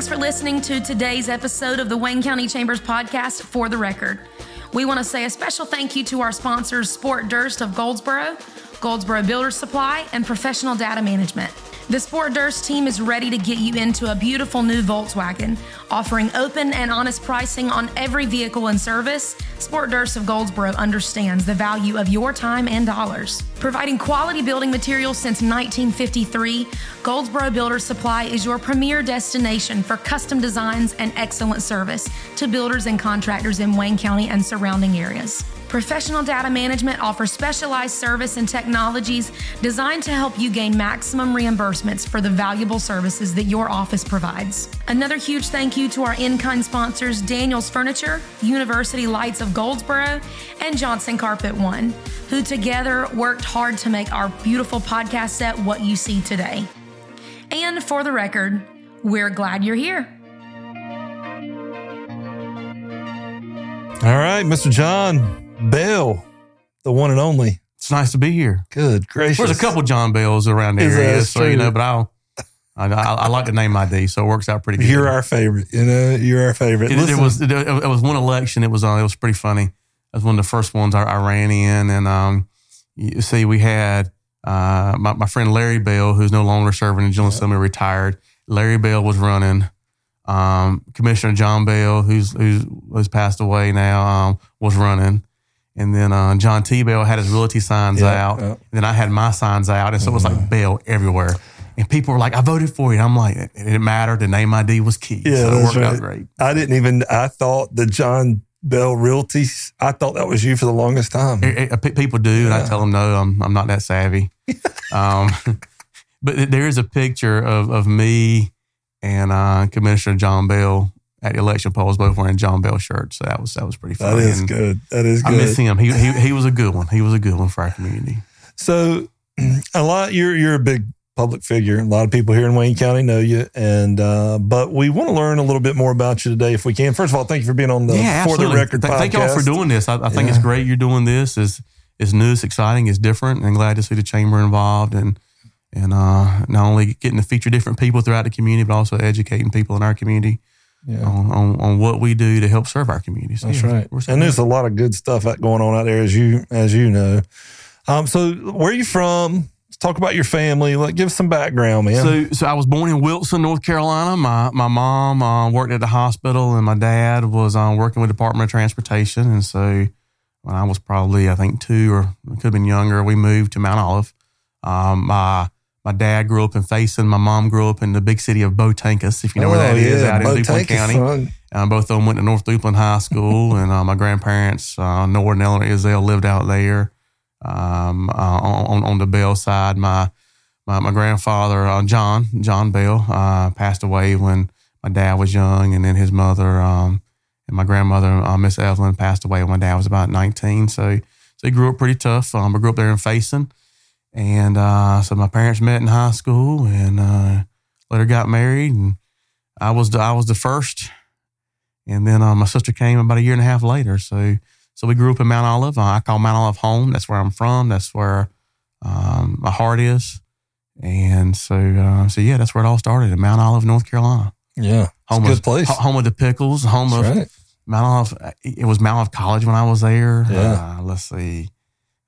Thanks for listening to today's episode of the Wayne County Chambers podcast, For the Record. We want to say a special thank you to our sponsors, Sport Durst of Goldsboro, Goldsboro Builder Supply, and Professional Data Management. The Sport Durst team is ready to get you into a beautiful new Volkswagen, offering open and honest pricing on every vehicle and service. Sport Durst of Goldsboro understands the value of your time and dollars. Providing quality building materials since 1953, Goldsboro Builder Supply is your premier destination for custom designs and excellent service to builders and contractors in Wayne County and surrounding areas. Professional Data Management offers specialized service and technologies designed to help you gain maximum reimbursements for the valuable services that your office provides. Another huge thank you to our in kind sponsors Daniels Furniture, University Lights of Goldsboro, and Johnson Carpet One, who together worked hard to make our beautiful podcast set what you see today. And for the record, we're glad you're here. All right, Mr. John Bell, the one and only. It's nice to be here. Good gracious. There's a couple John Bells around the area, so you know. But I'll, I, I, I like the name ID, so it works out pretty good. You're our favorite. You know, you're our favorite. It, it was it, it was one election. It was uh, it was pretty funny. It was one of the first ones I, I ran in, and um, you see, we had uh, my, my friend Larry Bell, who's no longer serving in General Assembly, retired. Larry Bell was running. Um, Commissioner John Bell, who's who's who's passed away now, um, was running. And then uh, John T. Bell had his realty signs Yeah, out. yeah. And then I had my signs out, and so it was like Bell everywhere. And people were like, "I voted for you." And I'm like, "It didn't matter. The name ID was key." Yeah, so it worked out great. I didn't even. I thought the John Bell Realty. I thought that was you for the longest time. It- it- people do, and I tell them no, I'm I'm not that savvy. um, but there is a picture of of me and uh, Commissioner John Bell at the election polls, both wearing John Bell shirts. So that was that was pretty That funny. is And good. That is good. I miss him. He, he he was a good one. He was a good one for our community. So, a lot. You're you're a big public figure. A lot of people here in Wayne County know you, and uh, but we want to learn a little bit more about you today, if we can. First of all, thank you for being on the yeah, For absolutely. the Record Th- podcast. Thank y'all for doing this. I, I think Yeah. it's great you're doing this. is It's new, it's exciting, it's different, and glad to see the chamber involved and and uh, not only getting to feature different people throughout the community, but also educating people in our community Yeah. on, on, on what we do to help serve our communities. That's yeah, right. we're so And glad. there's a lot of good stuff going on out there, as you as you know. Um, so where are you from? Let's talk about your family. Like, give some background, man. So, so I was born in Wilson, North Carolina. My my mom uh, worked at the hospital, and my dad was uh, working with the Department of Transportation. And so, when I was probably I think two or could have been younger, we moved to Mount Olive. Um, my my dad grew up in Faison. My mom grew up in the big city of Botanicus, if you know where that Oh, is, yeah, out in Duplin County. Um, both of them went to North Duplin High School, and uh, my grandparents, uh, Nora and Eleanor Isdale, lived out there. Um, uh, on, on the Bell side, my my, my grandfather, uh, John John Bell, uh, passed away when my dad was young, and then his mother um, and my grandmother, uh, Miss Evelyn, passed away when my dad was about nineteen. So, so he grew up pretty tough. Um, I grew up there in Faison, and uh, so my parents met in high school, and uh, later got married, and I was the, I was the first and then uh, my sister came about a year and a half later. So so we grew up in Mount Olive. Uh, I call Mount Olive home. That's where I'm from. That's where um, my heart is. And so uh, so yeah, that's where it all started in Mount Olive, North Carolina. Yeah, it's a Home good of, place. Home of the pickles. Home That's of right. Mount Olive. It was Mount Olive College when I was there. Yeah. Uh, let's see.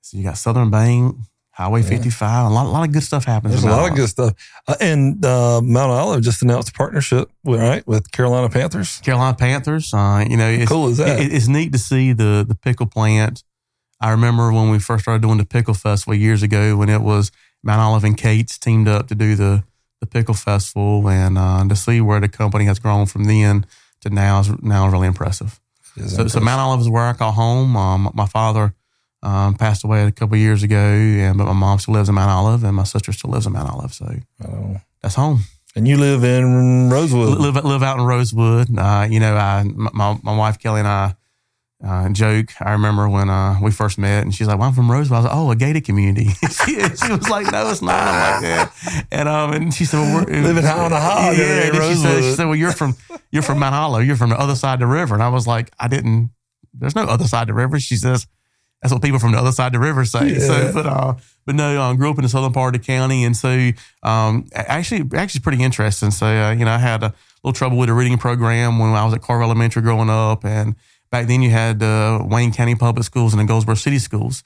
So you got Southern Bank, Highway Yeah. 55. A lot, a lot of good stuff happens. There's a lot of good stuff. Uh, and uh, Mount Olive just announced a partnership, with, right, with Carolina Panthers. Carolina Panthers. Uh, you know, it's, Cool is that? It, it's neat to see the the pickle plant. I remember when we first started doing the pickle festival years ago, when it was Mount Olive and Kate's teamed up to do the the pickle festival, and uh, to see where the company has grown from then to now is now really impressive. So, so. Mount Olive is where I call home. Um, my father um, passed away a couple years ago, and but my mom still lives in Mount Olive, and my sister still lives in Mount Olive. So Oh. that's home. And you live in Rosewood. live live out in Rosewood. Uh, you know, I my my wife Kelly and I uh, joke. I remember when uh, we first met, and she's like, "Well, I'm from Rosewood." I was like, "Oh, a gated community." she, she was like, "No, it's not." I'm like, "Yeah," and um, and she said, "Well, we're Living high on the hog Yeah, and she said, she said, "Well, you're from you're from Mount Hollow. You're from the other side of the river." And I was like, "I didn't. There's no other side of the river." She says, "That's what people from the other side of the river say." Yeah. So, but uh, but no, I um, grew up in the southern part of the county, and so um, actually, actually, pretty interesting. So uh, you know, I had a little trouble with the reading program when I was at Carver Elementary growing up, and back then you had uh, Wayne County Public Schools and the Goldsboro City Schools,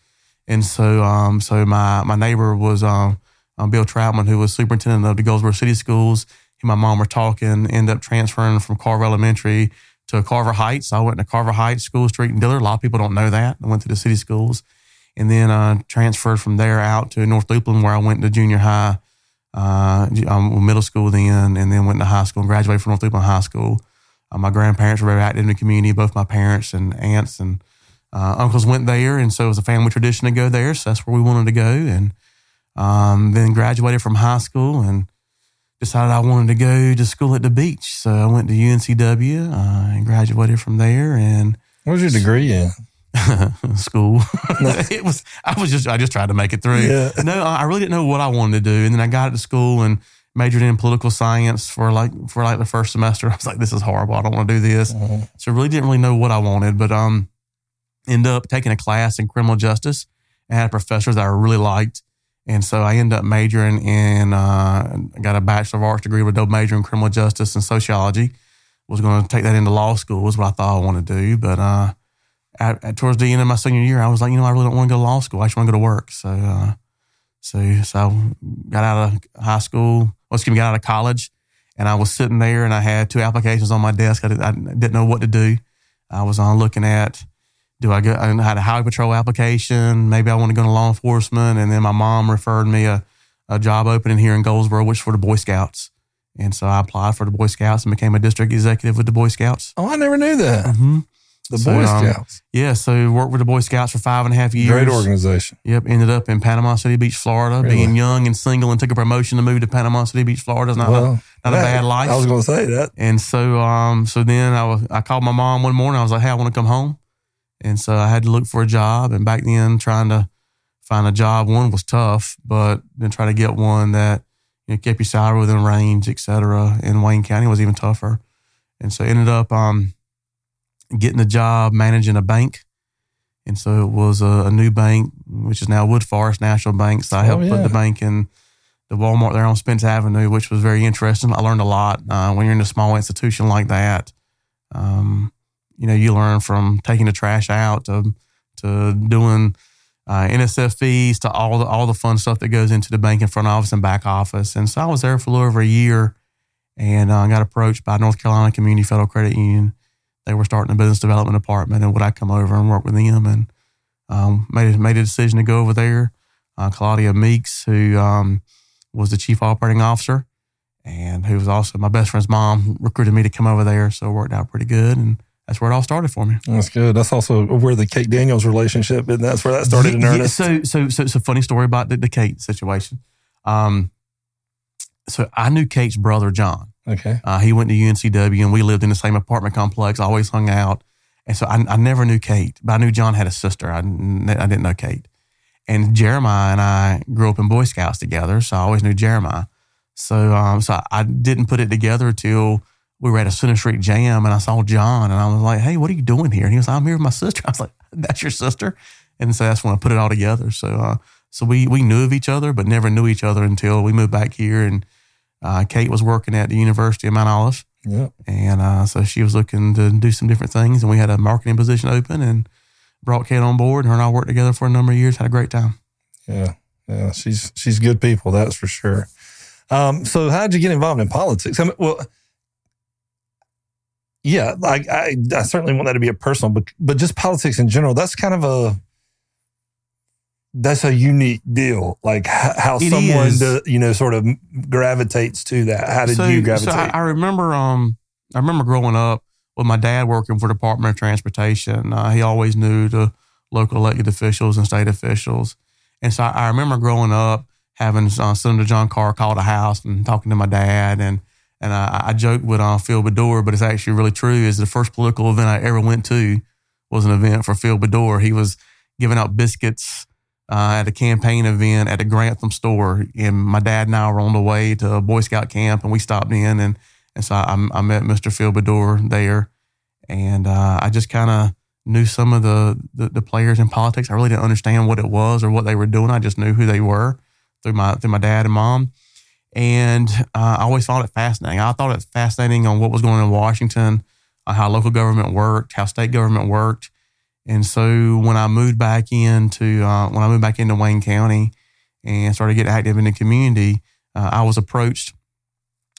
and so um, so my my neighbor was um, um, Bill Troutman, who was superintendent of the Goldsboro City Schools. He and my mom were talking, ended up transferring from Carver Elementary to Carver Heights. I went to Carver Heights School Street and Dillard. A lot of people don't know that. I went to the city schools and then uh, transferred from there out to North Duplin, where I went to junior high, uh, um, middle school then, and then went to high school and graduated from North Duplin High School. Uh, my grandparents were very active in the community. Both my parents and aunts and uh, uncles went there, and so it was a family tradition to go there. So that's where we wanted to go, and um, then graduated from high school and decided I wanted to go to school at the beach. So I went to UNCW uh, and graduated from there. And what was your degree in? school. it was. I was just. I just tried to make it through. Yeah. No, I really didn't know what I wanted to do, and then I got to school and majored in political science for like for like the first semester. I was like, this is horrible. I don't want to do this. Mm-hmm. So really didn't really know what I wanted, but um, ended up taking a class in criminal justice. I had professors that I really liked, and so I ended up majoring in, uh, got a Bachelor of Arts degree with a double major in criminal justice and sociology. Was going to take that into law school, was what I thought I wanted to do. But uh, at, at, towards the end of my senior year, I was like, you know, I really don't want to go to law school. I just want to go to work. So, uh, so, so I got out of high school, well, excuse me, got out of college, and I was sitting there and I had two applications on my desk. I, did, didn't know what to do. I was on looking at do I go? I had a highway patrol application. Maybe I want to go into law enforcement. And then my mom referred me a, a job opening here in Goldsboro, which for the Boy Scouts. And so I applied for the Boy Scouts and became a district executive with the Boy Scouts. Oh, I never knew that. Mm-hmm. The so, Boy um, Scouts. Um, yeah. So worked with the Boy Scouts for five and a half years. Great organization. Yep. Ended up in Panama City Beach, Florida, really? being young and single and took a promotion to move to Panama City Beach, Florida. It's not, well, a, not that, a bad life. I was going to say that. And so, um, so then I was, I called my mom one morning. I was like, Hey, I want to come home. And so I had to look for a job. And back then, trying to find a job, one was tough, but then try to get one that you know, kept your salary within range, et cetera. In Wayne County was even tougher. And so I ended up um, getting a job managing a bank. And so it was a, a, new bank, which is now Woodforest National Bank. So I helped oh, yeah. put the bank in the Walmart there on Spence Avenue, which was very interesting. I learned a lot uh, when you're in a small institution like that. Um, you know, you learn from taking the trash out to to doing uh, NSF fees to all the all the fun stuff that goes into the bank in front office and back office. And so I was there for a little over a year, and uh, got approached by North Carolina Community Federal Credit Union. They were starting a business development department, and would I come over and work with them? And um, made made a decision to go over there. Uh, Claudia Meeks, who um, was the chief operating officer, and who was also my best friend's mom, recruited me to come over there. So it worked out pretty good, and that's where it all started for me. That's good. That's also where the Kate Daniels relationship, and that's where that started in earnest. Yeah, so, so, so it's a funny story about the, the Kate situation. Um, so I knew Kate's brother, John. Okay. Uh, he went to UNCW, and we lived in the same apartment complex. Always hung out, and so I, I never knew Kate, but I knew John had a sister. I, I didn't know Kate. And Jeremiah and I grew up in Boy Scouts together, so I always knew Jeremiah. So, um, so I didn't put it together till we were at a Center Street Jam and I saw John and I was like, Hey, what are you doing here? And he was like, I'm here with my sister. I was like, That's your sister? And so that's when I put it all together. So, uh, so we, we knew of each other, but never knew each other until we moved back here. And uh, Kate was working at the University of Mount Olive. Yeah. And uh, so she was looking to do some different things. And we had a marketing position open and brought Kate on board. And her and I worked together for a number of years, had a great time. Yeah. Yeah. She's, she's good people. That's for sure. Um, so how did you get involved in politics? I mean, well, yeah, like I, I certainly want that to be a personal, but but just politics in general, that's kind of a that's a unique deal. Like how, someone do, you know sort of gravitates to that. How did so, you gravitate? So I, I, remember um I remember growing up with my dad working for Department of Transportation. Uh, he always knew the local elected officials and state officials, and so I, I remember growing up having uh, Senator John Kerr call the house and talking to my dad and and I, I joke with uh, Phil Baddour, but it's actually really true. Is the first political event I ever went to was an event for Phil Baddour. He was giving out biscuits uh, at a campaign event at a Grantham store, and my dad and I were on the way to a Boy Scout camp, and we stopped in, and and so I, I met Mr. Phil Baddour there, and uh, I just kind of knew some of the, the, the players in politics. I really didn't understand what it was or what they were doing. I just knew who they were through my through my dad and mom, and uh, I always found it fascinating. I thought it fascinating on what was going on in Washington, uh, how local government worked, how state government worked, and so when I moved back into uh, when I moved back into Wayne County and started getting active in the community, uh, I was approached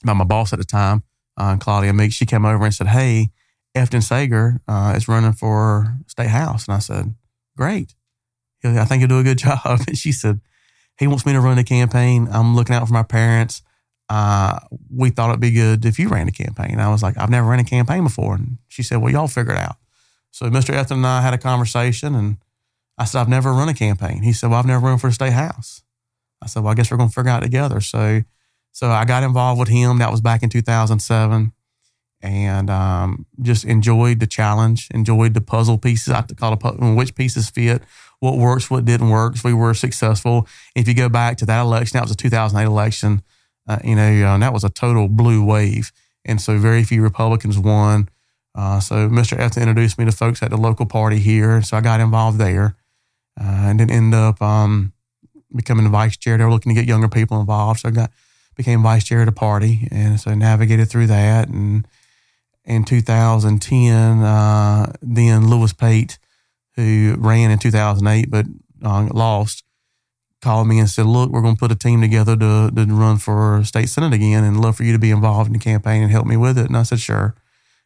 by my boss at the time, uh, Claudia Meeks. She came over and said, "Hey." Efton Sager uh, is running for state house. And I said, great. I think he'll do a good job. And she said, he wants me to run the campaign. I'm looking out for my parents. Uh, we thought it'd be good if you ran the campaign. I was like, I've never ran a campaign before. And she said, well, y'all figure it out. So Mr. Efton and I had a conversation and I said, I've never run a campaign. He said, well, I've never run for the state house. I said, well, I guess we're going to figure it out together. So, so I got involved with him. That was back in 2007 and um, just enjoyed the challenge, enjoyed the puzzle pieces. I have to call it which pieces fit, what works, what didn't work. We were successful. If you go back to that election, that was a 2008 election. Uh, you know, uh, that was a total blue wave, and so very few Republicans won. Uh, so Mr. Efton introduced me to folks at the local party here, so I got involved there, uh, and then end up um, becoming the vice chair. They were looking to get younger people involved, so I got became vice chair of the party, and so navigated through that and in 2010. Uh, then Louis Pate, who ran in 2008 but uh, lost, called me and said, "Look, we're going to put a team together to, to run for state senate again, and love for you to be involved in the campaign and help me with it." And I said, "Sure."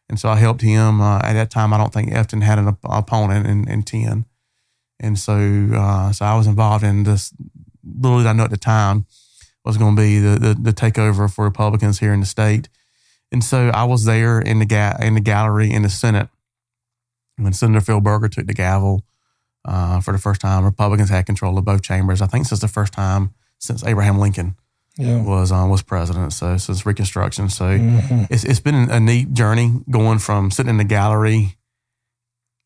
And so I helped him. Uh, at that time, I don't think Efton had an op- opponent in, in ten, and so uh, so I was involved in this. Little did I know at the time was going to be the, the, the takeover for Republicans here in the state. And so I was there in the ga- in the gallery in the Senate when Senator Phil Berger took the gavel uh, for the first time. Republicans had control of both chambers. I think since the first time since Abraham Lincoln yeah. was um, was president. So since Reconstruction. So mm-hmm. it's it's been a neat journey going from sitting in the gallery,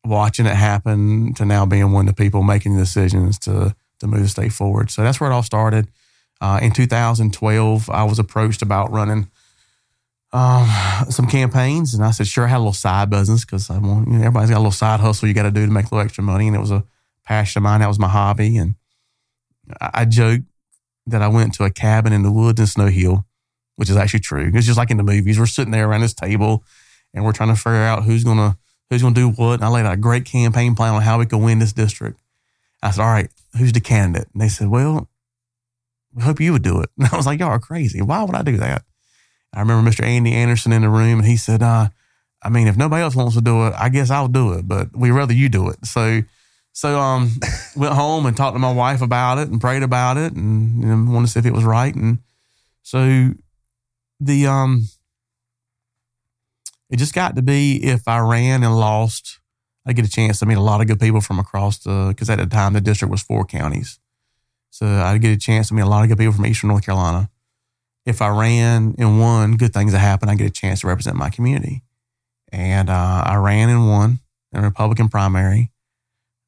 watching it happen, to now being one of the people making the decisions to to move the state forward. So that's where it all started. Uh, in 2012, I was approached about running um, some campaigns, and I said, sure, I had a little side business because I want, you know, everybody's got a little side hustle you got to do to make a little extra money, and it was a passion of mine. That was my hobby, and I, I joked that I went to a cabin in the woods in Snow Hill, which is actually true. It's just like in the movies. We're sitting there around this table, and we're trying to figure out who's gonna who's gonna do what. And I laid out a great campaign plan on how we could win this district. I said, all right, who's the candidate? And they said, well, we hope you would do it. And I was like, y'all are crazy. Why would I do that? I remember Mr. Andy Anderson in the room, and he said, uh, "I mean, if nobody else wants to do it, I guess I'll do it, but we'd rather you do it." So, so um, went home and talked to my wife about it and prayed about it, and you know, wanted to see if it was right, and so the um, it just got to be if I ran and lost, I get a chance to meet a lot of good people from across the because at the time the district was four counties, so I'd get a chance to meet a lot of good people from Eastern North Carolina if I ran and won, good things that happen. I get a chance to represent my community. And uh, I ran and won in a Republican primary.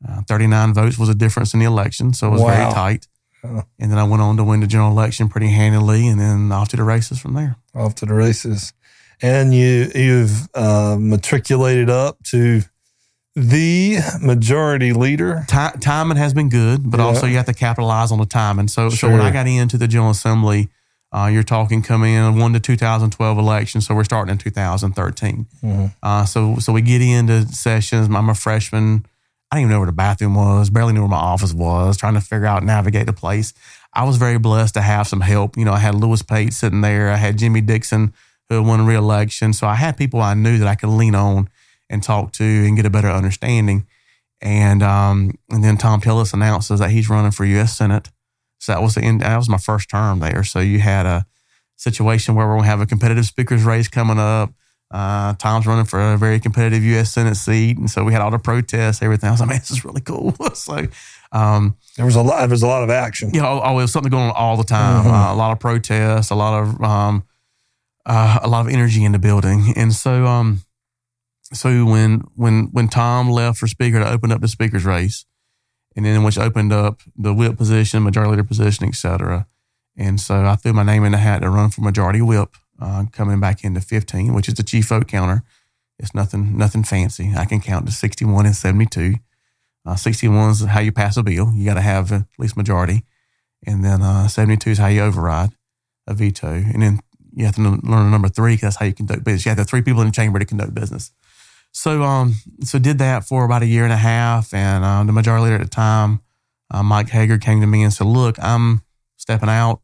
Uh, 39 votes was a difference in the election, so it was wow. very tight. And then I went on to win the general election pretty handily, and then off to the races from there. Off to the races, and you you've uh, matriculated up to the majority leader. Time, timing has been good, but yeah. also you have to capitalize on the timing. So, sure. so when I got into the general assembly, uh, you're talking coming in one to 2012 election, so we're starting in 2013. Mm-hmm. Uh, so so we get into sessions. I'm a freshman. I didn't even know where the bathroom was. Barely knew where my office was. Trying to figure out navigate the place. I was very blessed to have some help. You know, I had Louis Pate sitting there. I had Jimmy Dixon who had won re-election. So I had people I knew that I could lean on and talk to and get a better understanding. And um, and then Thom Tillis announces that he's running for U.S. Senate. So that was the end. That was my first term there. So you had a situation where we're going to have a competitive speakers race coming up. Uh, Thom's running for a very competitive U.S. Senate seat, and so we had all the protests, everything. I was like, man, this is really cool. so um, there was a lot. There was a lot of action. Yeah, you know, always something going on all the time. Mm-hmm. Uh, a lot of protests, a lot of um, uh, a lot of energy in the building, and so um, so when when when Thom left for speaker to open up the speakers race, and then which opened up the whip position, majority leader position, etc. And so I threw my name in the hat to run for majority whip, uh, coming back into 15, which is the chief vote counter It's nothing nothing fancy. I can count to 61 and 72. Uh, 61 is how you pass a bill. You got to have at least majority. And then uh, 72 is how you override a veto. And then you have to learn number three because that's how you conduct business. You have to have three people in the chamber to conduct business. So, um, so did that for about a year and a half. And uh, the majority leader at the time, uh, Mike Hager, came to me and said, "Look, I'm stepping out.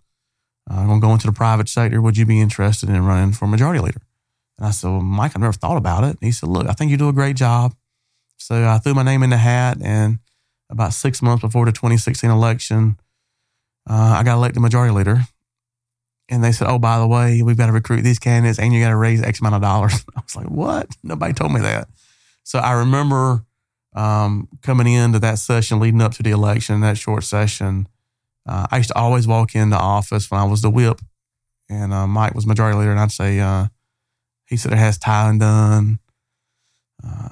I'm going to go into the private sector. Would you be interested in running for majority leader?" And I said, well, Mike, I've never thought about it. And he said, Look, I think you do a great job. So I threw my name in the hat. And about six months before the 2016 election, uh, I got elected majority leader. And they said, Oh, by the way, we've got to recruit these candidates and you got to raise X amount of dollars. I was like, What? Nobody told me that. So I remember um, coming into that session leading up to the election, that short session. Uh, I used to always walk in the office when I was the whip, and uh, Mike was majority leader, and I'd say, uh, he said it has tiling done. Uh,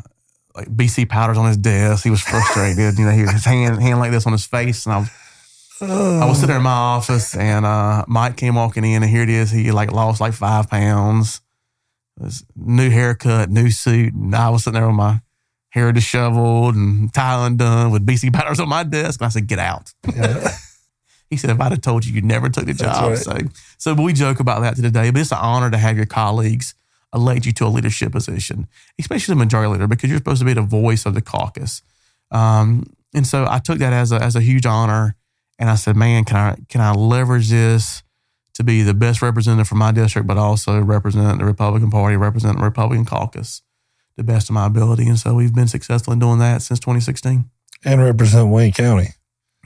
like BC powders on his desk. He was frustrated. you know, he was his hand hand like this on his face, and I was. I was sitting there in my office, and uh, Mike came walking in, and here it is. He like lost like five pounds. His new haircut, new suit, and I was sitting there with my hair disheveled and tiling done with BC powders on my desk. And I said, "Get out." Yeah. he said, "If I'd have told you, you never took the job." Right. So, so we joke about that to today. But it's an honor to have your colleagues elect you to a leadership position, especially the majority leader, because you're supposed to be the voice of the caucus. Um, and so I took that as a, as a huge honor. And I said, man, can I, can I leverage this to be the best representative for my district, but also represent the Republican Party, represent the Republican caucus the best of my ability. And so we've been successful in doing that since 2016. And represent Wayne County.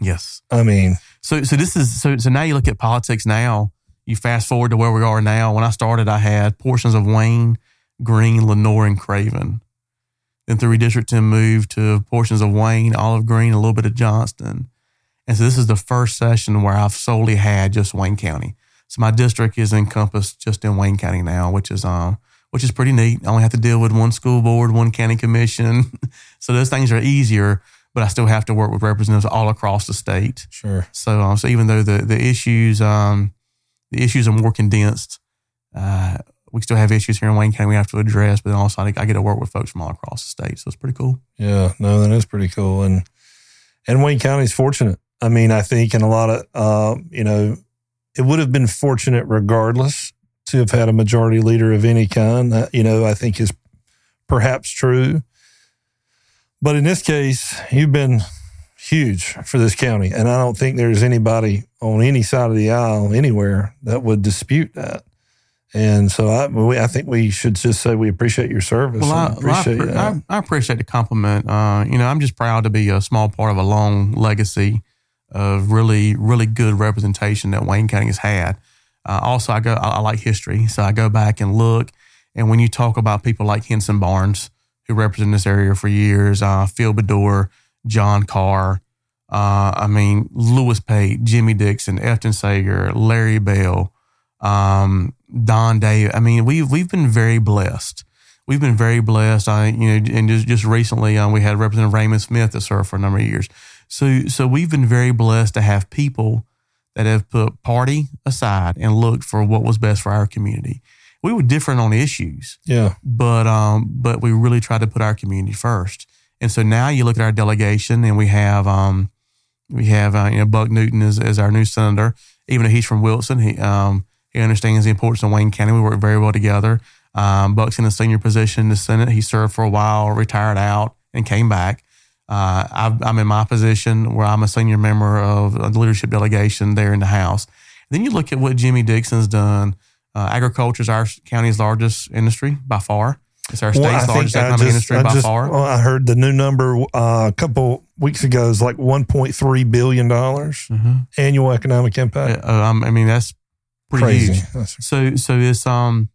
Yes. I mean, so, so this is, so, so now you look at politics now you fast forward to where we are now. When I started, I had portions of Wayne, Greene, Lenoir, and Craven. Then through redistricting, moved to portions of Wayne, Olive Green, a little bit of Johnston. And so this is the first session where I've solely had just Wayne County. So my district is encompassed just in Wayne County now, which is um which is pretty neat. I only have to deal with one school board, one county commission. so those things are easier, but I still have to work with representatives all across the state. Sure. So um, so even though the the issues um the issues are more condensed. Uh, we still have issues here in Wayne County we have to address, but then also I, get to work with folks from all across the state, so it's pretty cool. Yeah, no, that is pretty cool, and and Wayne County is fortunate. I mean, I think in a lot of uh, you know, it would have been fortunate regardless to have had a majority leader of any kind. Uh, you know, I think is perhaps true, but in this case, you've been huge for this county. And I don't think there's anybody on any side of the aisle anywhere that would dispute that. And so I, we, I think we should just say we appreciate your service. Well, I appreciate, well, I, I, I, appreciate the compliment. Uh, you know, I'm just proud to be a small part of a long legacy of really, really good representation that Wayne County has had. Uh, also, I go, I, like history, so I go back and look. And when you talk about people like Henson Barnes, who represented this area for years, uh, Phil Baddour, John Kerr. Uh, I mean, Louis Pate, Jimmy Dixon, Efton Sager, Larry Bell, um, Don Day. I mean, we've we've been very blessed. We've been very blessed. I, you know, and just, just recently um, we had Representative Raymond Smith that served for a number of years. So, so we've been very blessed to have people that have put party aside and looked for what was best for our community. We were different on issues, yeah, but um, but we really tried to put our community first. And so now you look at our delegation, and we have um, we have uh, you know Buck Newton as, as our new senator. Even though he's from Wilson, he um, he understands the importance of Wayne County. We work very well together. Um, Buck's in a senior position in the Senate. He served for a while, retired out, and came back. Uh, i am in my position where I'm a senior member of the leadership delegation there in the House. Then you look at what Jimmy Dixon's done. Uh, agriculture is our county's largest industry by far. It's our state's well, largest economic just, industry I by just, far. Well, I heard the new number uh, a couple weeks ago is like 1.3 billion dollars mm-hmm. annual economic impact. Uh, um, I mean, that's pretty Crazy. huge. That's so, so it's um,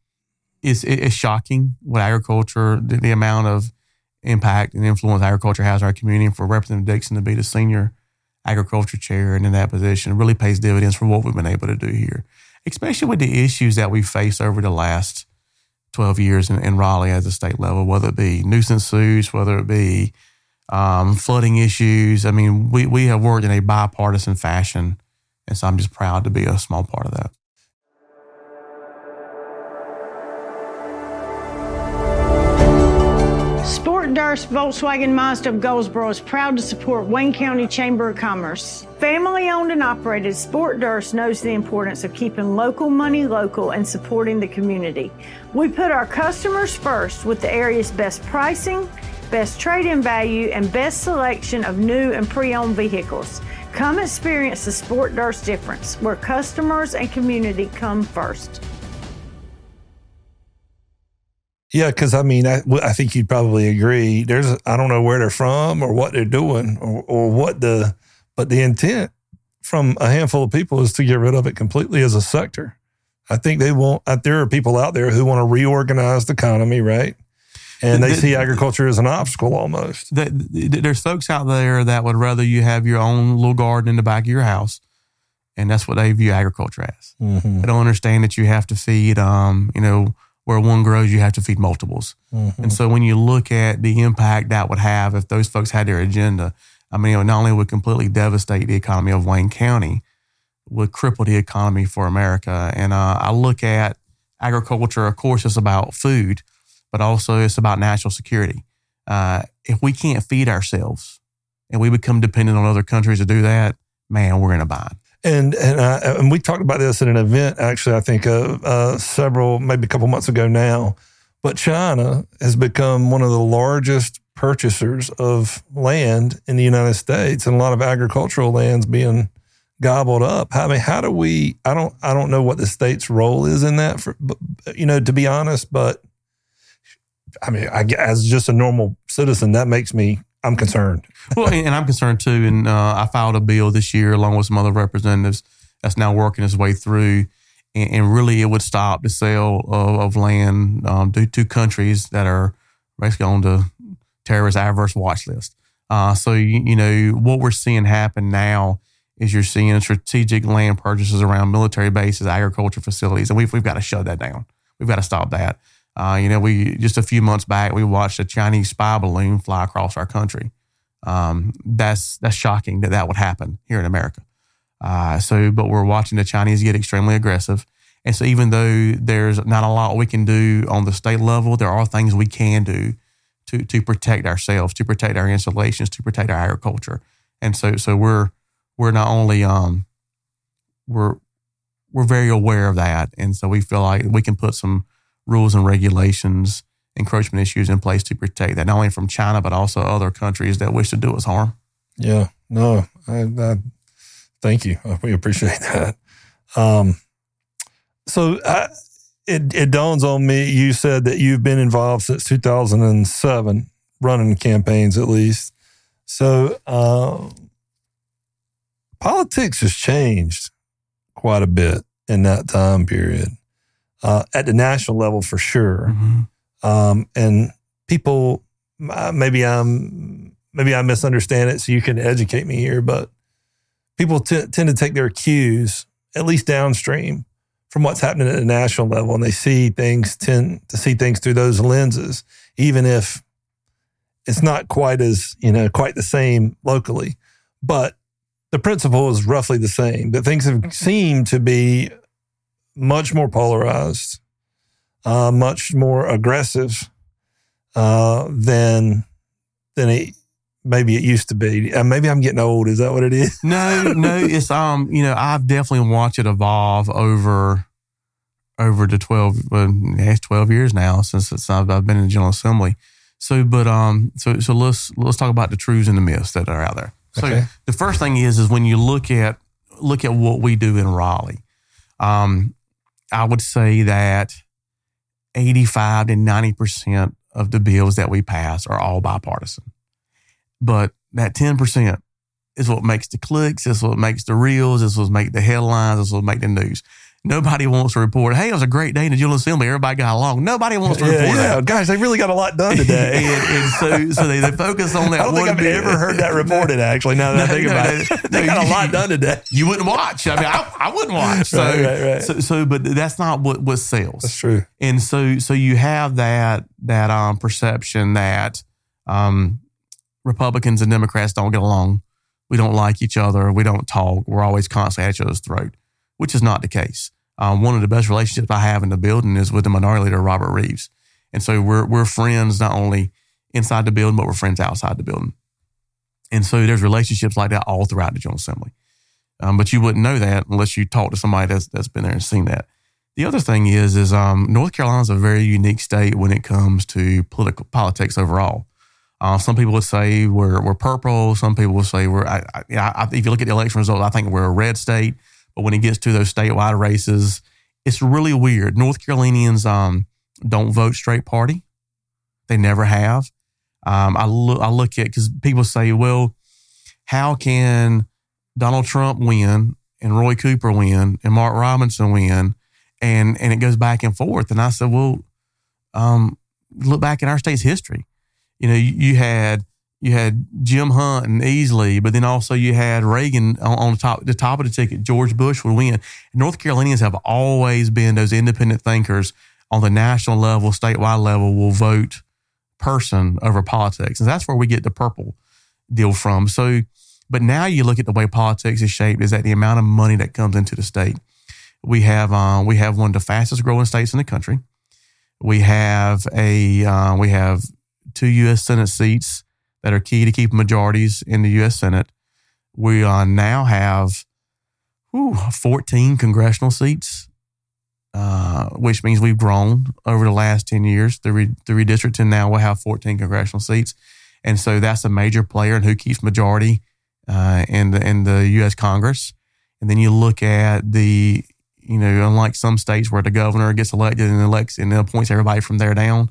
it's it's shocking what agriculture, the, the, amount of impact and influence agriculture has our community. And for Representative Dixon to be the senior agriculture chair and in that position really pays dividends for what we've been able to do here, especially with the issues that we've faced over the last 12 years in, in Raleigh at the state level, whether it be nuisance suits, whether it be um, flooding issues. I mean, we, we have worked in a bipartisan fashion. And so I'm just proud to be a small part of that. Sport Durst Volkswagen Mazda of Goldsboro is proud to support Wayne County Chamber of Commerce. Family owned and operated, Sport Durst knows the importance of keeping local money local and supporting the community. We put our customers first with the area's best pricing, best trade in value, and best selection of new and pre owned vehicles. Come experience the Sport Durst difference, where customers and community come first. Yeah, because I mean, I, I think you'd probably agree. There's, I don't know where they're from or what they're doing or, or what the, but the intent from a handful of people is to get rid of it completely as a sector. I think they want, there are people out there who want to reorganize the economy, right? And they The- see agriculture as an obstacle almost. there's folks out there that would rather you have your own little garden in the back of your house, and that's what they view agriculture as. Mm-hmm. They don't understand that you have to feed, um, you know, where one grows, you have to feed multiples. Mm-hmm. And so when you look at the impact that would have if those folks had their agenda, I mean, it would not only would completely devastate the economy of Wayne County, would cripple the economy for America. And uh, I look at agriculture, of course, it's about food, but also it's about national security. Uh, if we can't feed ourselves and we become dependent on other countries to do that, man, we're in a bind. And and I, and we talked about this at an event actually. I think uh, uh, several maybe a couple months ago now. But China has become one of the largest purchasers of land in the United States, and a lot of agricultural lands being gobbled up. I mean, how do we? I don't I don't know what the state's role is in that. For you know, to be honest, but I mean, I, as just a normal citizen, that makes me I'm concerned. well, and, and I'm concerned too. And uh, I filed a bill this year along with some other representatives that's now working its way through. And, and really, it would stop the sale of, of land um, to, to countries that are basically on the terrorist adverse watch list. Uh, so, you, you know, what we're seeing happen now is you're seeing strategic land purchases around military bases, agriculture facilities, and we've, we've got to shut that down. We've got to stop that. Uh, you know, we just a few months back we watched a Chinese spy balloon fly across our country. Um, that's that's shocking that that would happen here in America. Uh, so, but we're watching the Chinese get extremely aggressive, and so even though there's not a lot we can do on the state level, there are things we can do to to protect ourselves, to protect our installations, to protect our agriculture, and so so we're we're not only um we're we're very aware of that, and so we feel like we can put some rules and regulations, encroachment issues in place to protect that, not only from China, but also other countries that wish to do us harm. Yeah, no, I, I thank you. We appreciate that. Um, so I, it it dawns on me. You said that you've been involved since 2007, running campaigns at least. So uh, politics has changed quite a bit in that time period, uh, at the national level for sure um, and people uh, maybe I'm maybe I misunderstand it, so you can educate me here. But people t- tend to take their cues at least downstream from what's happening at the national level, and they see things tend to see things through those lenses, even if it's not quite as you know quite the same locally, but the principle is roughly the same. That things have seemed to be much more polarized uh, much more aggressive uh, than than it maybe it used to be. Uh, maybe I'm getting old. Is that what it is? No, no, it's um, you know, I've definitely watched it evolve over over the twelve, well, it's twelve years now since it's, I've, I've been in the General Assembly. So, but um, so so let's let's talk about the truths and the myths that are out there. So Okay. the first thing is is when you look at look at what we do in Raleigh, um, I would say that eighty five to ninety percent of the bills that we pass are all bipartisan, but that ten percent is what makes the clicks. Is what makes the reels. Is what make the headlines. Is what make the news. Nobody wants to report, hey, it was a great day in the General Assembly. Everybody got along. Nobody wants to yeah, report yeah. that. Gosh, they really got a lot done today. and, and so, so they, they focus on that. I don't think I've bit. ever heard that reported. Actually, now that I think no, about no, it, they got a lot done today. You wouldn't watch. I mean, I, I wouldn't watch. So, Right, right, right. so, so, but that's not what what sells. That's true. And so, so you have that that um, perception that um, Republicans and Democrats don't get along. We don't like each other. We don't talk. We're always constantly at each other's throat, which is not the case. Um, one of the best relationships I have in the building is with the minority leader Robert Reives, and so we're we're friends not only inside the building, but we're friends outside the building. And so there's relationships like that all throughout the General Assembly. Um, but you wouldn't know that unless you talk to somebody that's, that's been there and seen that. The other thing is, is um, North Carolina is a very unique state when it comes to political politics overall. Uh, some people would say we're, we're purple. Some people would say we're, I, I, I, if you look at the election results, I think we're a red state. But when it gets to those statewide races, it's really weird. North Carolinians um, don't vote straight party. They never have. Um, I look, I look at because people say, well, how can Donald Trump win and Roy Cooper win and Mark Robinson win, and and it goes back and forth. And I said, well, um, look back in our state's history. You know, you, you, had you had Jim Hunt and Easley, but then also you had Reagan on, on the top the top of the ticket. George Bush would win. North Carolinians have always been those independent thinkers on the national level, statewide level, will vote person over politics. And that's where we get the purple deal from. So, but now you look at the way politics is shaped is that the amount of money that comes into the state. We have, uh, we have one of the fastest growing states in the country. We have a, uh, we have two U.S. Senate seats that are key to keep majorities in the U.S. Senate. We uh, now have whew, 14 congressional seats uh, which means we've grown over the last 10 years. The, re- the redistricting now will have 14 congressional seats. And so that's a major player in who keeps majority uh, in, the, in the U.S. Congress. And then you look at the, you know, unlike some states where the governor gets elected and elects and appoints everybody from there down,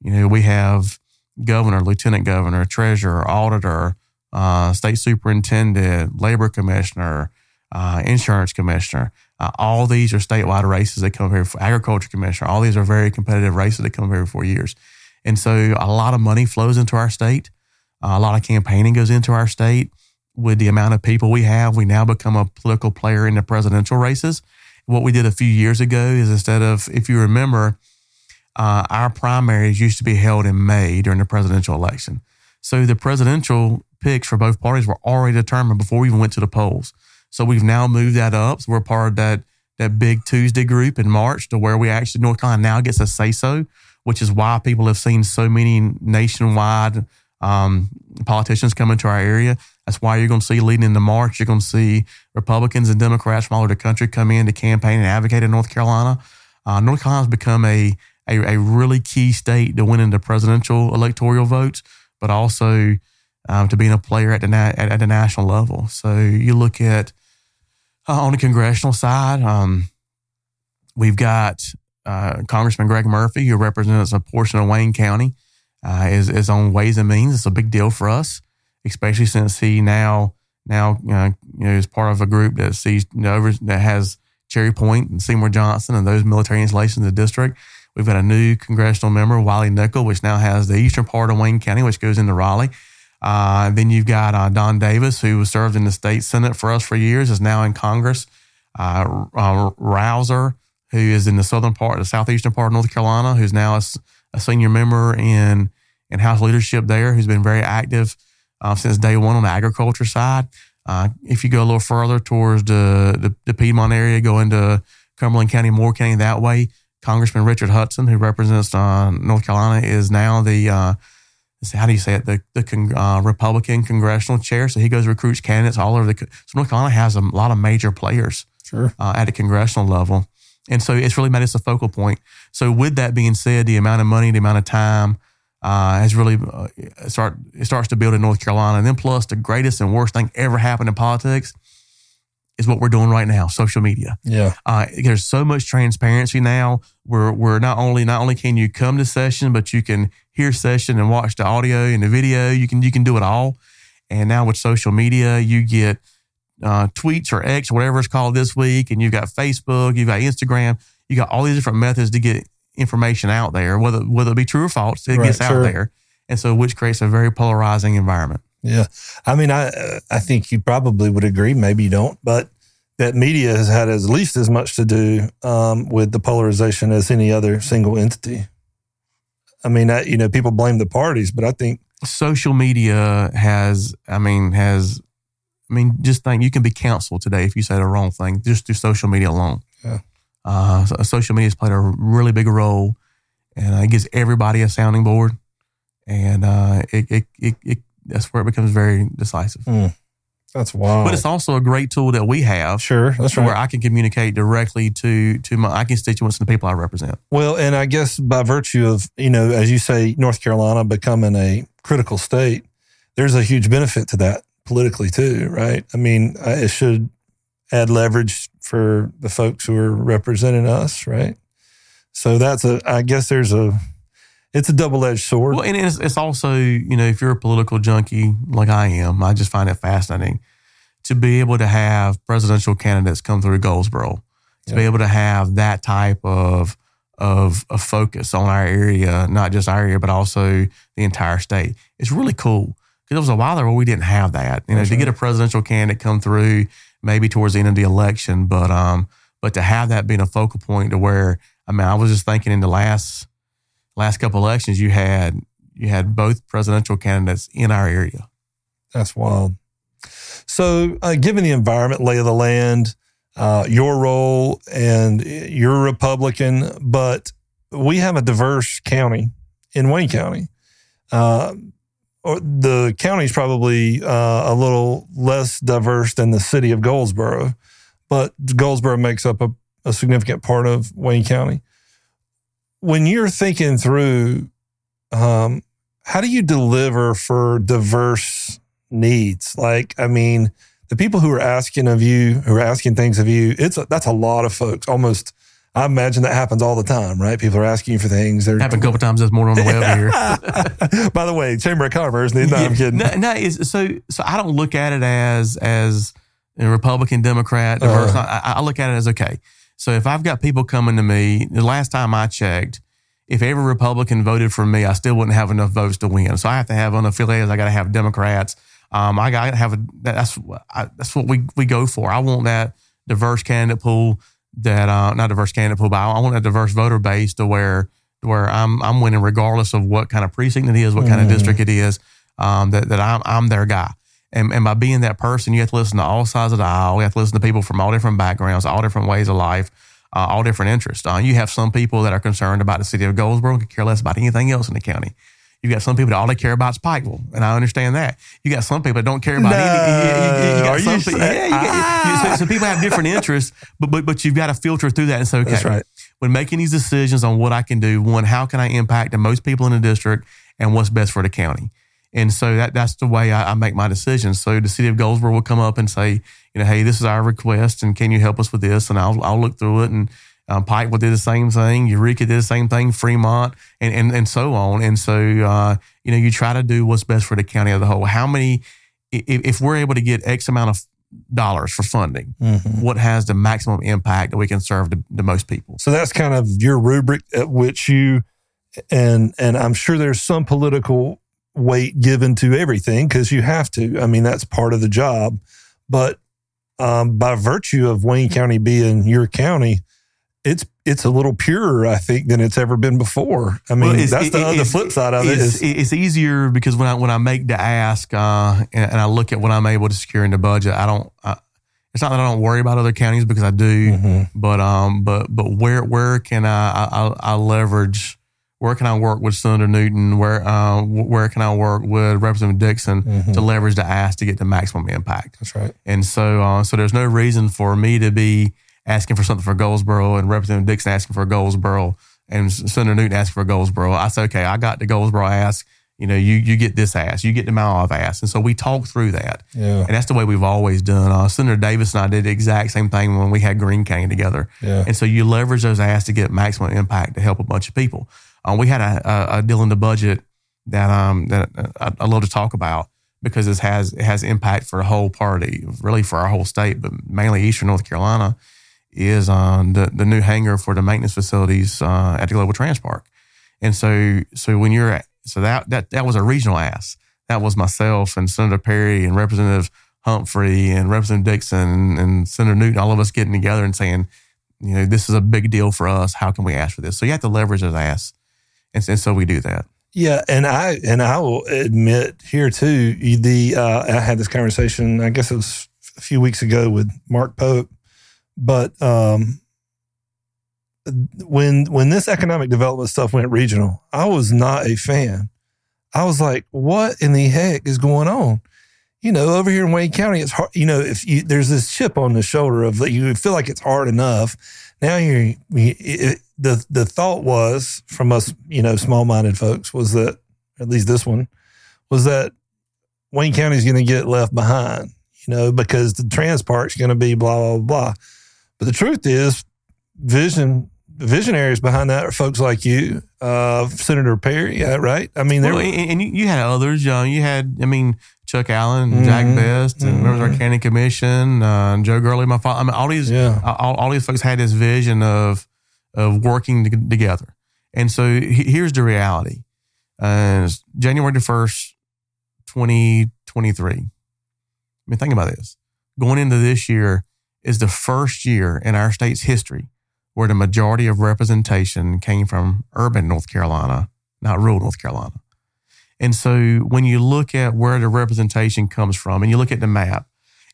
you know, we have governor, lieutenant governor, treasurer, auditor, uh, state superintendent, labor commissioner, uh, insurance commissioner. Uh, all these are statewide races that come every for agriculture commissioner. All these are very competitive races that come here four years. And so a lot of money flows into our state. Uh, a lot of campaigning goes into our state. With the amount of people we have, we now become a political player in the presidential races. What we did a few years ago is instead of, if you remember, uh, our primaries used to be held in May during the presidential election. So the presidential picks for both parties were already determined before we even went to the polls. So we've now moved that up. So we're part of that that big Tuesday group in March to where we actually North Carolina now gets a say so, which is why people have seen so many nationwide um, politicians come into our area. That's why you're going to see leading into March, you're going to see Republicans and Democrats from all over the country come in to campaign and advocate in North Carolina. Uh, North Carolina has become a, a, a really key state to win the presidential electoral votes, but also um, to being a player at the na- at, at the national level. So you look at uh, on the congressional side, um, we've got uh, Congressman Greg Murphy, who represents a portion of Wayne County, uh, is, is on Ways and Means. It's a big deal for us, especially since he now now uh, you know is part of a group that sees you know, that has Cherry Point and Seymour Johnson and those military installations in the district. We've got a new congressional member, Wiley Nickel, which now has the eastern part of Wayne County, which goes into Raleigh. Uh, then you've got uh, Don Davis, who served in the state senate for us for years, is now in Congress. Uh, uh, Rouzer, who is in the southern part, the southeastern part of North Carolina, who's now a, a senior member in in House leadership there, who's been very active uh, since day one on the agriculture side. Uh, if you go a little further towards the, the, the Piedmont area, go into Cumberland County, Moore County that way, Congressman Richard Hudson, who represents North Carolina, is now the how do you say it? The the uh, Republican congressional chair. So he goes recruits candidates all over the. So North Carolina has a lot of major players sure. uh, at a congressional level, and so it's really made us a focal point. So with that being said, the amount of money, the amount of time uh, has really uh, start it starts to build in North Carolina, and then plus the greatest and worst thing ever happened in politics is what we're doing right now, social media. Yeah. Uh, there's so much transparency now. We're, we're not only, not only can you come to session, but you can hear session and watch the audio and the video. You can, you can do it all. And now with social media, you get uh, tweets or X, whatever it's called this week, and you've got Facebook, you've got Instagram, you got all these different methods to get information out there, whether whether it be true or false, it right, gets sure. out there, and so which creates a very polarizing environment. Yeah, I mean, I I think you probably would agree. Maybe you don't, but that media has had at least as much to do um, with the polarization as any other single entity. I mean, I, you know, people blame the parties, but I think social media has. I mean, has. I mean, just think you can be canceled today if you say the wrong thing just through social media alone. Yeah. Uh, so social media has played a really big role, and it gives everybody a sounding board and uh, it, it, it, it that's where it becomes very decisive. Mm. That's wild. But it's also a great tool that we have. Sure, that's Where. I can communicate directly to to my constituents and the people I represent. Well, and I guess by virtue of, you know, as you say, North Carolina becoming a critical state, there's a huge benefit to that politically too, right? I mean, uh, it should add leverage for the folks who are representing us, right? So that's a, I guess there's a, it's a double edged sword. Well, and it's, it's also, you know, if you're a political junkie like I am, I just find it fascinating to be able to have presidential candidates come through Goldsboro, to be able to have that type of, of, a focus on our area, not just our area, but also the entire state. It's really cool. Because there was a while there where we didn't have that. You know, That's to get a presidential candidate come through maybe towards the end of the election, but um, but to have that being a focal point to where I mean, I was just thinking in the last last couple elections, you had you had both presidential candidates in our area. That's wild. So, uh, given the environment, lay of the land, uh, your role, and you're Republican, but we have a diverse county in Wayne County. Uh, the county's probably uh, a little less diverse than the city of Goldsboro, but Goldsboro makes up a, a significant part of Wayne County. When you're thinking through, um, how do you deliver for diverse needs. Like, I mean, the people who are asking of you, who are asking things of you, it's a, that's a lot of folks. Almost, I imagine that happens all the time, right? People are asking you for things. They're Happened a couple times. There's more on the way over here. By the way, Chamber of Commerce. No, I'm kidding. No, no, so so I don't look at it as as a Republican, Democrat, diverse. Uh-huh. I, I look at it as okay. So if I've got people coming to me, the last time I checked, if every Republican voted for me, I still wouldn't have enough votes to win. So I have to have unaffiliated. I got to have Democrats. Um, I got to have a. That's what I, that's what we we go for. I want that diverse candidate pool. That uh, not diverse candidate pool, but I want a diverse voter base to where where I'm I'm winning regardless of what kind of precinct it is, what kind of Mhm. district it is. Um, that that I'm I'm their guy. And, and by being that person, you have to listen to all sides of the aisle. You have to listen to people from all different backgrounds, all different ways of life, uh, all different interests. Uh, you have some people that are concerned about the city of Goldsboro and could care less about anything else in the county. You got some people that all they care about is Pikeville, and I understand that. You got some people that don't care about No, any. You, you- you got some people, yeah, you got, so, so people have different interests, but but but you've got to filter through that and say, okay, That's right. when making these decisions on what I can do, one, how can I impact the most people in the district, and what's best for the county. And so that that's the way I, I make my decisions. So the city of Goldsboro will come up and say, you know, hey, this is our request, and can you help us with this? And I'll I'll look through it. And um, Pikeville did the same thing. Eureka did the same thing. Fremont, and and and so on. And so uh, you know, you try to do what's best for the county as a whole. How many? If, if we're able to get X amount of dollars for funding, Mhm. what has the maximum impact that we can serve the, the most people? So that's kind of your rubric at which you, and and I'm sure there's some political weight given to everything because you have to. I mean, that's part of the job. But um, by virtue of Wayne County being your county, it's it's a little purer, I think, than it's ever been before. I mean, Well, it's- that's the it- other flip side of it. it's, it's easier because when I when I make the ask uh, and, and I look at what I'm able to secure in the budget, I don't. I, it's not that I don't worry about other counties because I do, Mhm. but um, but but where where can I, I I leverage? Where can I work with Senator Newton? Where uh, where can I work with Representative Dixon Mhm. to leverage the ask to get the maximum impact? that's right. And so, uh, so there's no reason for me to be asking for something for Goldsboro and Representative Dixon asking for Goldsboro and Senator Newton asking for Goldsboro. I say, okay, I got the Goldsboro ask. You know, you you get this ask, you get the Olive ask, and so we talk through that, Yeah, and that's the way we've always done. Uh, Senator Davis and I did the exact same thing when we had Greene County together, yeah. and so you leverage those asks to get maximum impact to help a bunch of people. Um, we had a, a, a deal in the budget that um that I, I love to talk about because it has it has impact for the whole party, really for our whole state, but mainly Eastern North Carolina. Is um, the the new hangar for the maintenance facilities uh, at the Global Trans Park, and so so when you're at, so that that that was a regional ask. That was myself and Senator Perry and Representative Humphrey and Representative Dixon and Senator Newton, all of us getting together and saying, you know, this is a big deal for us. How can we ask for this? So you have to leverage those asks. And, and so we do that. Yeah, and I and I will admit here too. The uh, I had this conversation. I guess it was a few weeks ago with Mark Pope, but um, when when this economic development stuff went regional, I was not a fan. I was like, what in the heck is going on? You know, over here in Wayne County, it's hard. You know, if you, there's this chip on the shoulder of you feel like it's hard enough. Now you, it, the the thought was from us, you know, small minded folks was that at least this one was that Wayne County is going to get left behind. You know, because the TransPark's going to be blah blah blah. But the truth is, vision visionaries behind that are folks like you, uh, Senator Perry, yeah, right? I mean, well, and, and you had others. Uh, you had, I mean, Chuck Allen, mm-hmm. Jack Best, and mm-hmm. members of our county commission, uh, Joe Gurley, my father. I mean, all these, yeah. all, all, these folks had this vision of of working together. And so here's the reality: uh, January the first, twenty twenty three. I mean, think about this. Going into this year is the first year in our state's history where the majority of representation came from urban North Carolina, not rural North Carolina. And so when you look at where the representation comes from and you look at the map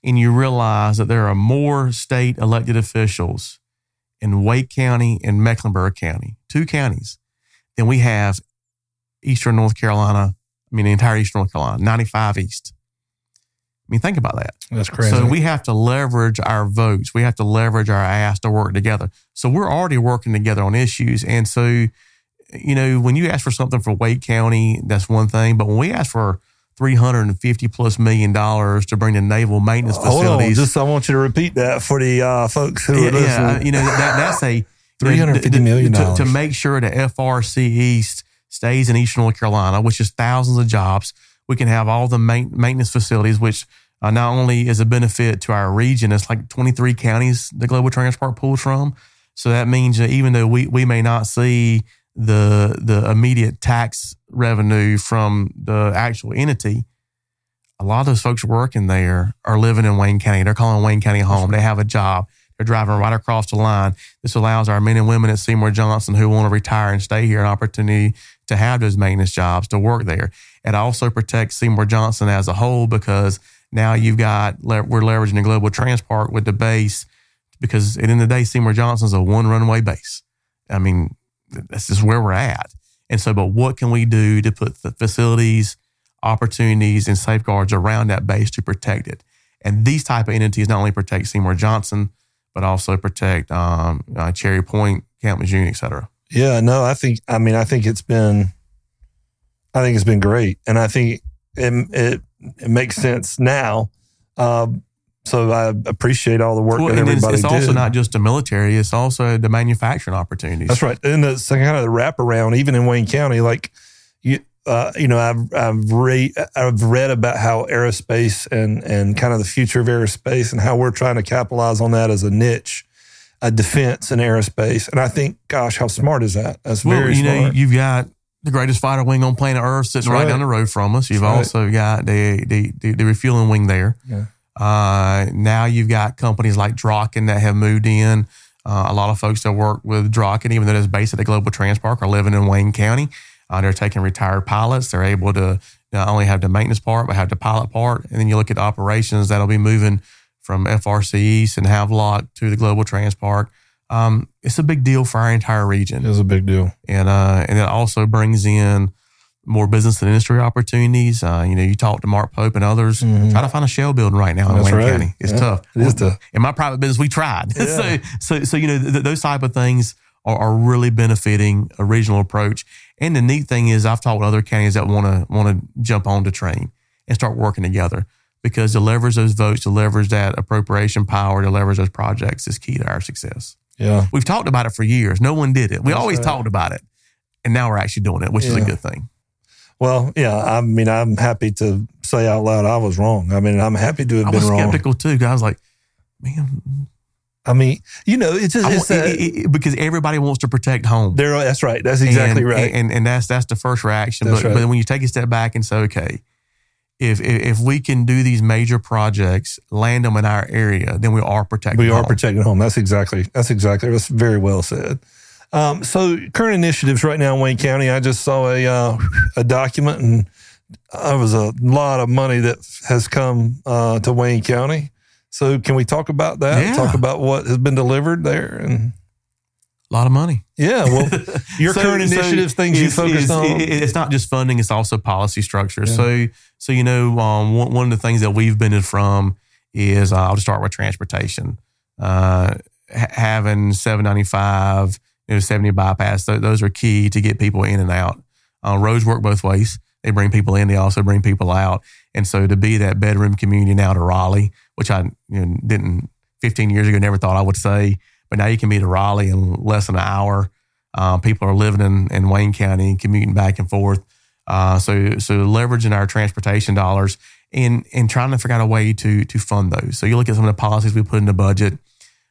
and you realize that there are more state elected officials in Wake County and Mecklenburg County, two counties, than we have Eastern North Carolina, I mean, the entire Eastern North Carolina, 95 East. I mean, think about that. That's crazy. So we have to leverage our votes. We have to leverage our ass to work together. So we're already working together on issues. And so, you know, when you ask for something for Wake County, that's one thing. But when we ask for 350 plus million dollars to bring the naval maintenance facilities. Hold on, just I want you to repeat that for the uh, folks who yeah, are listening. Yeah, you know, that, that's a three hundred fifty million dollars to, to make sure the FRC East stays in Eastern North Carolina, which is thousands of jobs we can have all the maintenance facilities, which uh, not only is a benefit to our region, it's like 23 counties the Global TransPark pulls from. So that means that even though we, we may not see the the immediate tax revenue from the actual entity, a lot of those folks working there are living in Wayne County. They're calling Wayne County home. They have a job. They're driving right across the line. This allows our men and women at Seymour Johnson who want to retire and stay here an opportunity to have those maintenance jobs to work there. It also protects Seymour Johnson as a whole because now you've got we're leveraging the Global TransPark with the base because at the end of the day, Seymour Johnson's a one runway base. I mean, this is where we're at. And so, but what can we do to put the facilities, opportunities, and safeguards around that base to protect it? And these type of entities not only protect Seymour Johnson, but also protect um, uh, Cherry Point, Camp Lejeune, et cetera. Yeah, no, I think, I mean, I think it's been, I think it's been great. And I think it, it, it makes sense now. Um, so I appreciate all the work well, that everybody it's, it's also not just the military; it's also the manufacturing opportunities. That's right, and it's kind of the wraparound, even in Wayne County. Like you, uh, you know, I've I've read I've read about how aerospace and and kind of the future of aerospace and how we're trying to capitalize on that as a niche, a defense and aerospace. And I think, gosh, how smart is that? That's well, very you smart. know, you've got the greatest fighter wing on planet Earth sitting right. right. down the road from us. You've That's also got the, the, the the refueling wing there. Yeah. Uh, now you've got companies like Draken that have moved in. Uh, a lot of folks that work with Draken, even though it's based at the Global TransPark, are living in Wayne County. Uh, they're taking retired pilots. They're able to not only have the maintenance part, but have the pilot part. And then you look at the operations that'll be moving from FRC East and Havelock to the Global TransPark. Um, it's a big deal for our entire region. It's a big deal. And, uh, and it also brings in more business and industry opportunities. Uh, you know, you talk to Mark Pope and others. Mm-hmm. Try to find a shell building right now That's in Wayne right. County. It's yeah, tough. It is tough. In my private business, we tried. Yeah. so, so, so you know, th- those type of things are, are really benefiting a regional approach. And the neat thing is, I've talked with other counties that want to want to jump on the train and start working together because to leverage those votes, to leverage that appropriation power, to leverage those projects is key to our success. Yeah, we've talked about it for years. No one did it. We That's always right. talked about it, and now we're actually doing it, which yeah. is a good thing. Well, yeah, I mean, I'm happy to say out loud I was wrong. I mean, I'm happy to have I been wrong. I was skeptical too. I was like, man, I mean, you know, it's just it's it, it, because everybody wants to protect home. There, that's right. That's exactly and, right. And, and that's that's the first reaction. But, right. but when you take a step back and say, okay, if, if we can do these major projects, land them in our area, then we are protecting. We home. are protecting home. That's exactly. That's exactly. That's very well said. Um, so current initiatives right now in Wayne County. I just saw a uh, a document, and it was a lot of money that has come uh, to Wayne County. So can we talk about that? Yeah. Talk about what has been delivered there and A lot of money. Yeah. Well, your So- current so initiatives, things you focused on. it's not just funding; it's also policy structure. Yeah. So, so you know, um, one, one of the things that we've benefited from is uh, I'll just start with transportation. Uh, having seven ninety five, you know, seventy bypass, th- those are key to get people in and out. Uh, roads work both ways. They bring people in, they also bring people out. And so to be that bedroom community now to Raleigh, which I you know, didn't 15 years ago never thought I would say, but now you can be to Raleigh in less than an hour. Uh, people are living in, in Wayne County and commuting back and forth. Uh, so so leveraging our transportation dollars and and trying to figure out a way to to fund those. So you look at some of the policies we put in the budget.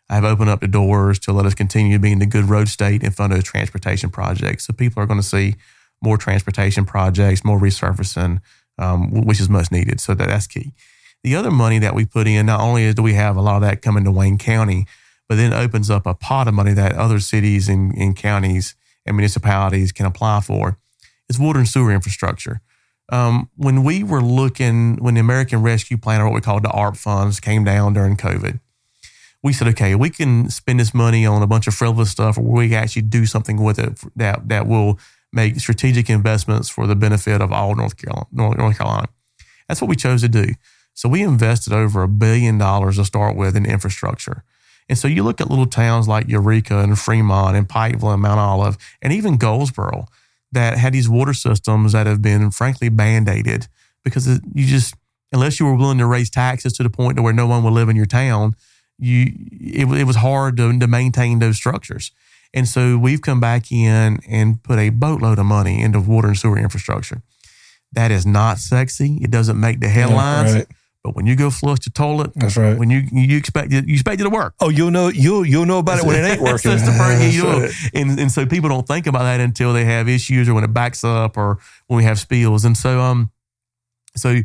I've opened up the doors to let us continue being the good road state and fund those transportation projects. So people are going to see more transportation projects, more resurfacing, um, which is much needed. So that, that's key. The other money that we put in, not only do we have a lot of that coming to Wayne County, but then opens up a pot of money that other cities and, and counties and municipalities can apply for. It's water and sewer infrastructure. Um, when we were looking, when the American Rescue Plan, or what we called the ARP funds, came down during COVID, we said, okay, we can spend this money on a bunch of frivolous stuff, or we can actually do something with it that that will make strategic investments for the benefit of all North Carolina. North Carolina. That's what we chose to do. So we invested over a billion dollars to start with in infrastructure. And so you look at little towns like Eureka and Fremont and Pikeville and Mount Olive and even Goldsboro that had these water systems that have been frankly band-aided because you just unless you were willing to raise taxes to the point to where no one would live in your town, you it, it was hard to, to maintain those structures. And so we've come back in and put a boatload of money into water and sewer infrastructure. That is not sexy. It doesn't make the headlines. right. But when you go flush the toilet, That's right. when you you expect it, you expect it to work. Oh, you'll know you'll you'll know about it when it ain't working. That's the first, you know, That's right. and and so people don't think about that until they have issues or when it backs up or when we have spills. And so um, so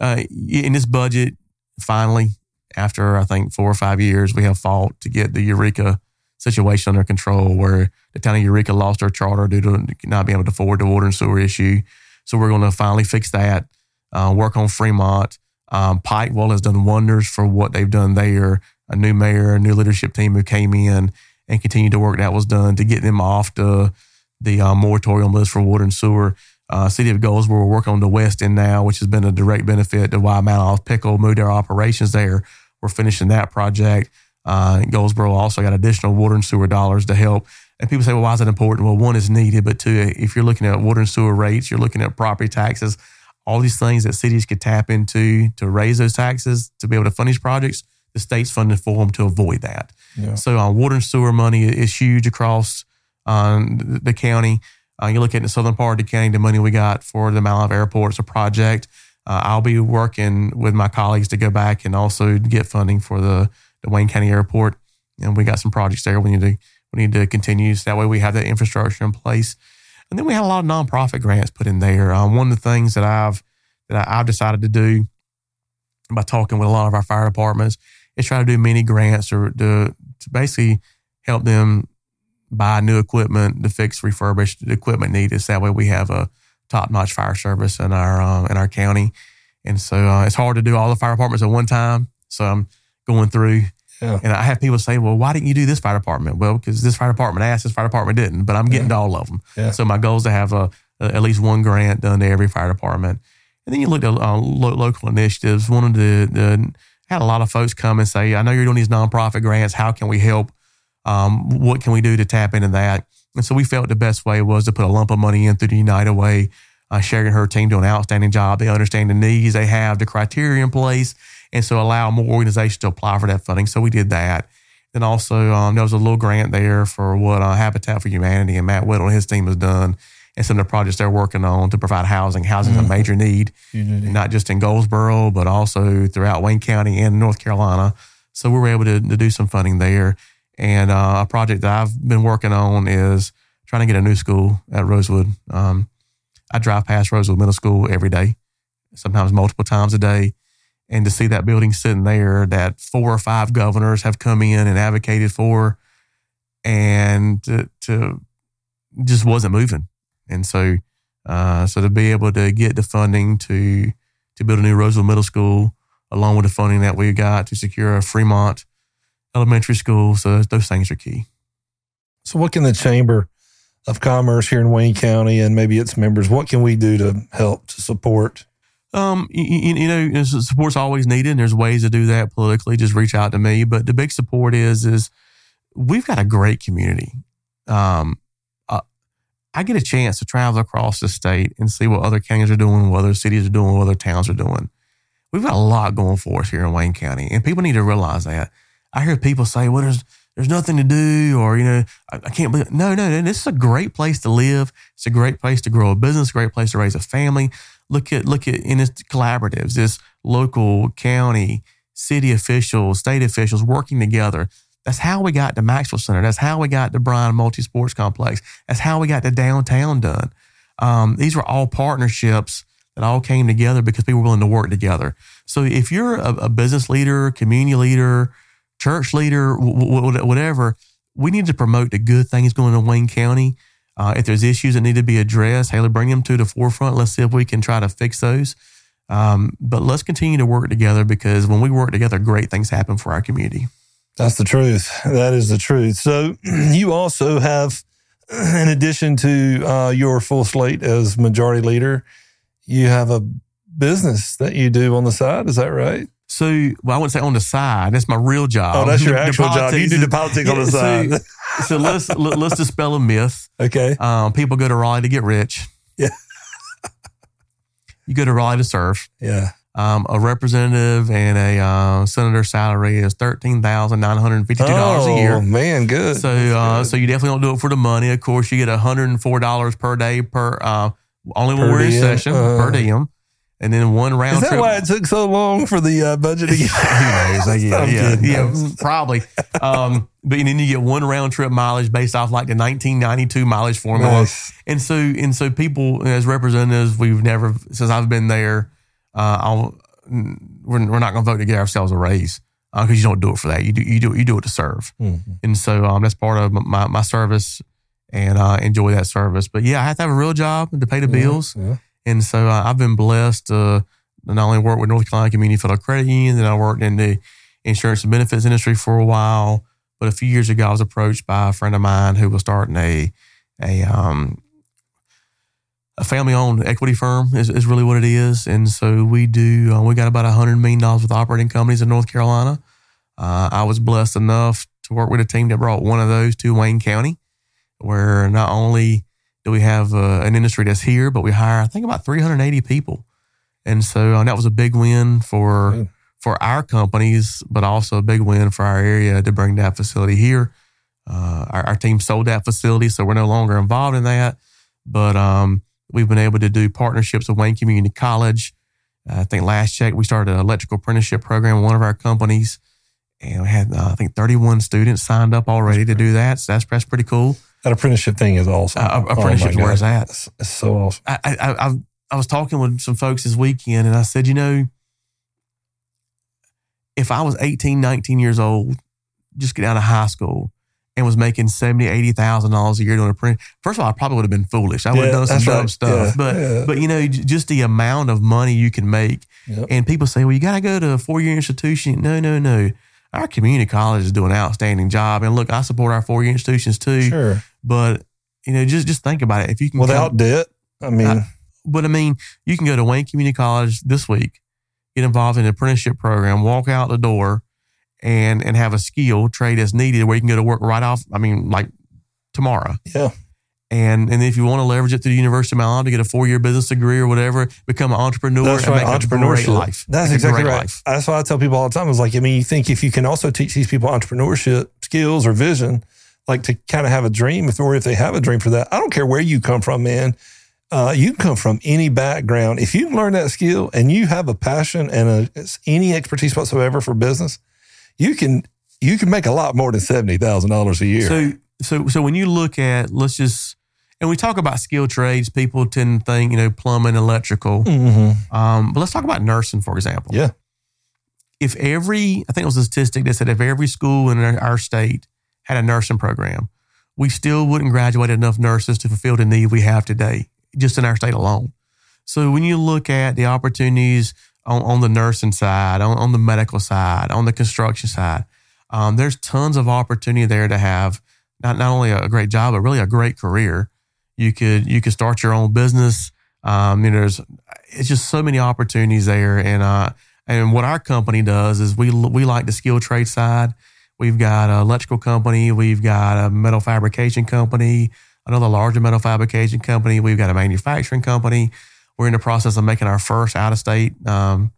uh, in this budget, finally, after I think four or five years, we have fought to get the Eureka situation under control, where the town of Eureka lost their charter due to not being able to afford the water and sewer issue. So we're going to finally fix that. Uh, work on Fremont. Um, Pikeville has done wonders for what they've done there. A new mayor, a new leadership team who came in and continued to work that was done to get them off the the uh, moratorium list for water and sewer. Uh, City of Goldsboro, we're working on the West End now, which has been a direct benefit to why Mount Olive Pickle moved their operations there. We're finishing that project. Uh, Goldsboro also got additional water and sewer dollars to help. And people say, well, why is that important? Well, one is needed, but two, if you're looking at water and sewer rates, you're looking at property taxes, all these things that cities could tap into to raise those taxes to be able to fund these projects, the state's funding for them to avoid that. Yeah. So uh, water and sewer money is huge across um, the county. Uh, you look at the southern part of the county, the money we got for the Olive Airport, it's a project. Uh, I'll be working with my colleagues to go back and also get funding for the, the Wayne County Airport. And we got some projects there we need to we need to continue. So that way we have that infrastructure in place. And then we had a lot of nonprofit grants put in there. Um, one of the things that I've that I, I've decided to do by talking with a lot of our fire departments is try to do mini grants or to, to basically help them buy new equipment to fix, refurbished equipment needed. So that way we have a top notch fire service in our um, in our county. And so uh, it's hard to do all the fire departments at one time. So I'm going through Yeah. and I have people say, well, why didn't you do this fire department? Well, because this fire department asked, this fire department didn't, but I'm getting to all of them. Yeah. So my goal is to have a, a- at least one grant done to every fire department. And then you look at uh, lo- local initiatives. One of the, the, had a lot of folks come and say, I know you're doing these nonprofit grants. How can we help? Um, what can we do to tap into that? And so we felt the best way was to put a lump of money in through the United Way. Uh, Sherry and her team do an outstanding job. They understand the needs, they have the criteria in place, and so allow more organizations to apply for that funding. So we did that. Then also um, there was a little grant there for what uh, Habitat for Humanity and Matt Whittle and his team has done, and some of the projects they're working on to provide housing. Housing is a major need Unity. not just in Goldsboro, but also throughout Wayne County and North Carolina. So we were able to, to do some funding there. And uh, a project that I've been working on is trying to get a new school at Rosewood. Um, I drive past Rosewood Middle School every day, sometimes multiple times a day. And to see that building sitting there that four or five governors have come in and advocated for, and to, to just wasn't moving. And so, uh, so to be able to get the funding to to build a new Rosewood Middle School, along with the funding that we got to secure a Fremont Elementary School, so those things are key. So, what can the Chamber of Commerce here in Wayne County and maybe its members, what can we do to help to support? Um, you, you know, support's always needed. And there's ways to do that politically. Just reach out to me. But the big support is is we've got a great community. Um, uh, I get a chance to travel across the state and see what other counties are doing, what other cities are doing, what other towns are doing. We've got a lot going for us here in Wayne County, and people need to realize that. I hear people say, "Well, there's there's nothing to do, or you know, I, I can't believe." No, no, this is a great place to live. It's a great place to grow a business. Great place to raise a family. Look at look at in its collaboratives, this local, county, city officials, state officials working together. That's how we got to Maxwell Center. That's how we got to Bryan Multi Sports Complex. That's how we got to downtown done. Um, these were all partnerships that all came together because people were willing to work together. So if you're a, a business leader, community leader, church leader, whatever, we need to promote the good things going on in Wayne County. Uh, if there's issues that need to be addressed, Haley, bring them to the forefront. Let's see if we can try to fix those. Um, but let's continue to work together because when we work together, great things happen for our community. That's the truth. That is the truth. So you also have, in addition to uh, your full slate as majority leader, you have a business that you do on the side. Is that right? So, well, I wouldn't say on the side. That's my real job. Oh, that's your actual job. You do the politics on the side. So, so let's let's dispel a myth. Okay. Um, people go to Raleigh to get rich. Yeah. you go to Raleigh to serve. Yeah. Um, a representative and a uh, senator salary is thirteen thousand nine hundred fifty two dollars oh, a year. Oh man, good. So, uh, so you definitely don't do it for the money. Of course, you get one hundred and four dollars per day per uh, only when we're in session per diem and then one round. Is that trip. why it took so long for the uh, budget? Who knows? yeah, yeah, yeah, probably. Um, but then you get one round trip mileage based off like the 1992 mileage formula, nice. and so and so people as representatives, we've never since I've been there. Uh, I'll, we're, we're not going to vote to get ourselves a raise because uh, you don't do it for that. You do you do you do it to serve, mm-hmm. and so um, that's part of my my service, and uh, enjoy that service. But yeah, I have to have a real job to pay the yeah, bills. Yeah and so uh, I've been blessed to not only work with North Carolina Community Federal Credit Union, then I worked in the insurance and benefits industry for a while. But a few years ago, I was approached by a friend of mine who was starting a a um, a family owned equity firm is, is really what it is. And so we do, uh, we got about $100 million with operating companies in North Carolina. Uh, I was blessed enough to work with a team that brought one of those to Wayne County, where not only that we have uh, an industry that's here, but we hire I think about 380 people, and so uh, that was a big win for mm. for our companies, but also a big win for our area to bring that facility here. Uh, our, our, team sold that facility, so we're no longer involved in that, but um, we've been able to do partnerships with Wayne Community College. I think last check we started an electrical apprenticeship program with one of our companies, and we had uh, I think 31 students signed up already to do that. So that's that's pretty cool. That apprenticeship thing is awesome. Uh, apprenticeship, oh where's that? It's, it's, so awesome. I, I, I, I was talking with some folks this weekend and I said, you know, if I was 18, 19 years old, just get out of high school and was making seventy, eighty thousand dollars a year doing a print. First of all, I probably would have been foolish. I would have done some dumb right. stuff. Yeah, but yeah. but you know, just the amount of money you can make. Yep. And people say, well, you got to go to a four year institution. No, no, no our community college is doing an outstanding job. And look, I support our four year institutions too. Sure. But, you know, just just think about it. If you can without come, debt, I mean, I, but I mean, you can go to Wayne Community College this week, get involved in an apprenticeship program, walk out the door, and and have a skill trade as needed where you can go to work right off. I mean, like tomorrow. Yeah. And and if you want to leverage it to the University of Milan to get a four year business degree or whatever, become an entrepreneur That's and right. make entrepreneurship. life. That's exactly right. Life. That's why I tell people all the time. Is like, I mean, you think if you can also teach these people entrepreneurship skills or vision, like to kind of have a dream, if or if they have a dream for that, I don't care where you come from, man. Uh, you come from any background. If you learn that skill and you have a passion and a, any expertise whatsoever for business, you can you can make a lot more than seventy thousand dollars a year. So so so when you look at let's just and we talk about skilled trades, people tend to think, you know, plumbing, electrical. Mm-hmm. Um, but let's talk about nursing, for example. Yeah. If every, I think it was a statistic that said if every school in our state had a nursing program, we still wouldn't graduate enough nurses to fulfill the need we have today, just in our state alone. So when you look at the opportunities on, on the nursing side, on, on, the medical side, on the construction side, um, there's tons of opportunity there to have not not only a great job, but really a great career. You could you could start your own business. Um, you know, there's it's just so many opportunities there, and uh, and what our company does is we we like the skill trade side. We've got an electrical company, we've got a metal fabrication company, another larger metal fabrication company, we've got a manufacturing company. We're in the process of making our first out of state um,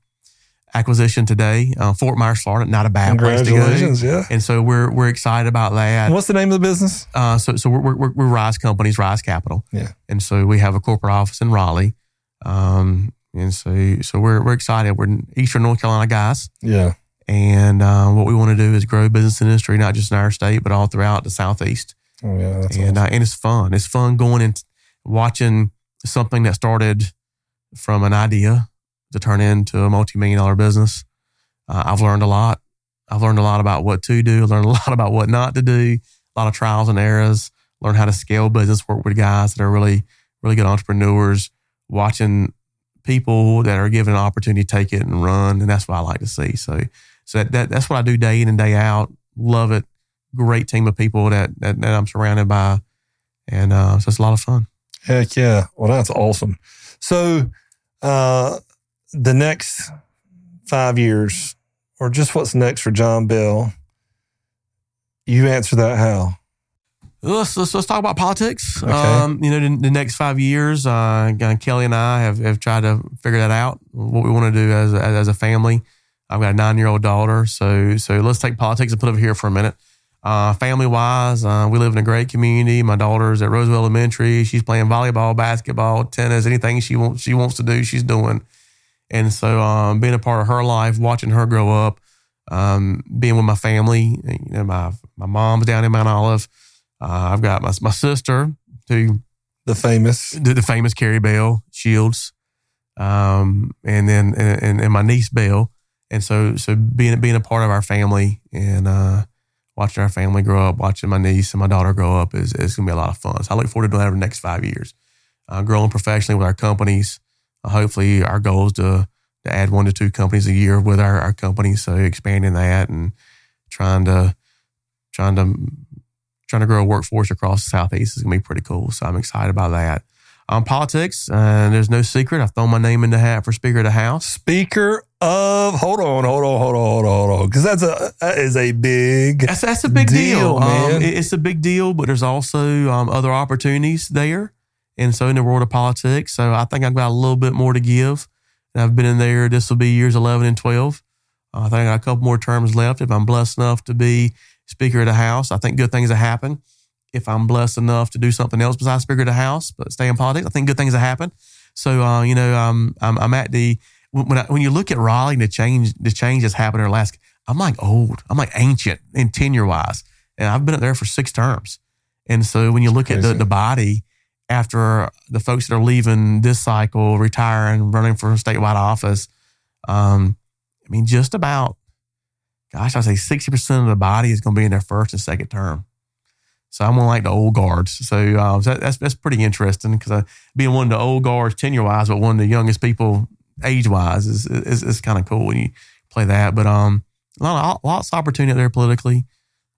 acquisition today, uh, Fort Myers, Florida. Not a bad place to go. Yeah. And so we're we're excited about that. And what's the name of the business? Uh, so so we're, we're we're Rise Companies, Rise Capital. Yeah. And so we have a corporate office in Raleigh. Um, and so so we're we're excited. We're Eastern North Carolina guys, Yeah. And uh, what we want to do is grow business industry not just in our state but all throughout the southeast. Oh, yeah. That's and uh, and it's fun. It's fun going and watching something that started from an idea to turn into a multi million dollar business. Uh, I've learned a lot. I've learned a lot about what to do. Learned a lot about what not to do. A lot of trials and errors. Learn how to scale business. Work with guys that are really really good entrepreneurs. Watching people that are given an opportunity to take it and run, and that's what I like to see. So so that, that that's what I do day in and day out. Love it. Great team of people that that, that I'm surrounded by, and uh, so it's a lot of fun. Heck yeah. Well, that's awesome. So, uh, the next five years, or just what's next for John Bell, you answer that how? Let's, let's, let's talk about politics. Okay. Um, you know, the, the next five years, uh, Kelly and I have, have tried to figure that out, what we want to do as, a- as, a family. I've got a nine year old daughter. So, so let's take politics and put it over here for a minute. Uh, family wise, uh, we live in a great community. My daughter's at Rosewood Elementary. She's playing volleyball, basketball, tennis, anything she wants, she wants to do, she's doing. And so, um, being a part of her life, watching her grow up, um, being with my family, you know, my, my mom's down in Mount Olive. Uh, I've got my, my sister who The famous. the, the famous Carrie Bell Shields, um, and then and, and my niece Belle, and so so being being a part of our family and uh, watching our family grow up, watching my niece and my daughter grow up is is gonna be a lot of fun. So I look forward to doing that over the next five years, uh, growing professionally with our companies. Uh, hopefully, our goal is to to add one to two companies a year with our our company. So expanding that and trying to trying to trying to grow a workforce across the southeast is gonna be pretty cool. So I'm excited about that. Um, politics, and there's no secret. I've thrown my name in the hat for Speaker of the House. Speaker of, hold on, hold on, hold on, hold on, hold on. Because that's a, that is a big, That's that's a big Deal, deal, man. Um, it's a big deal, but there's also um, other opportunities there, and so in the world of politics, so I think I've got a little bit more to give. And I've been in there. This will be years 11 and 12. Uh, I think I got a couple more terms left. If I'm blessed enough to be Speaker of the House, I think good things will happen. If I'm blessed enough to do something else besides Speaker of the House, but stay in politics, I think good things will happen. So, uh, you know, um, I'm, I'm at the when when, I, when you look at Raleigh and the change, the change that's happened in the last, I'm like old, I'm like ancient in tenure wise, and I've been up there for six terms. And so when you look at the, the body after the folks that are leaving this cycle, retiring, running for statewide office, um, I mean, just about, gosh, I'd say 60% of the body is going to be in their first and second term. So I'm one like the old guards. So, um, so that's that's pretty interesting because uh, being one of the old guards tenure wise, but one of the youngest people age wise is is, is kind of cool when you play that. But um, a lot of, lots of opportunity there politically.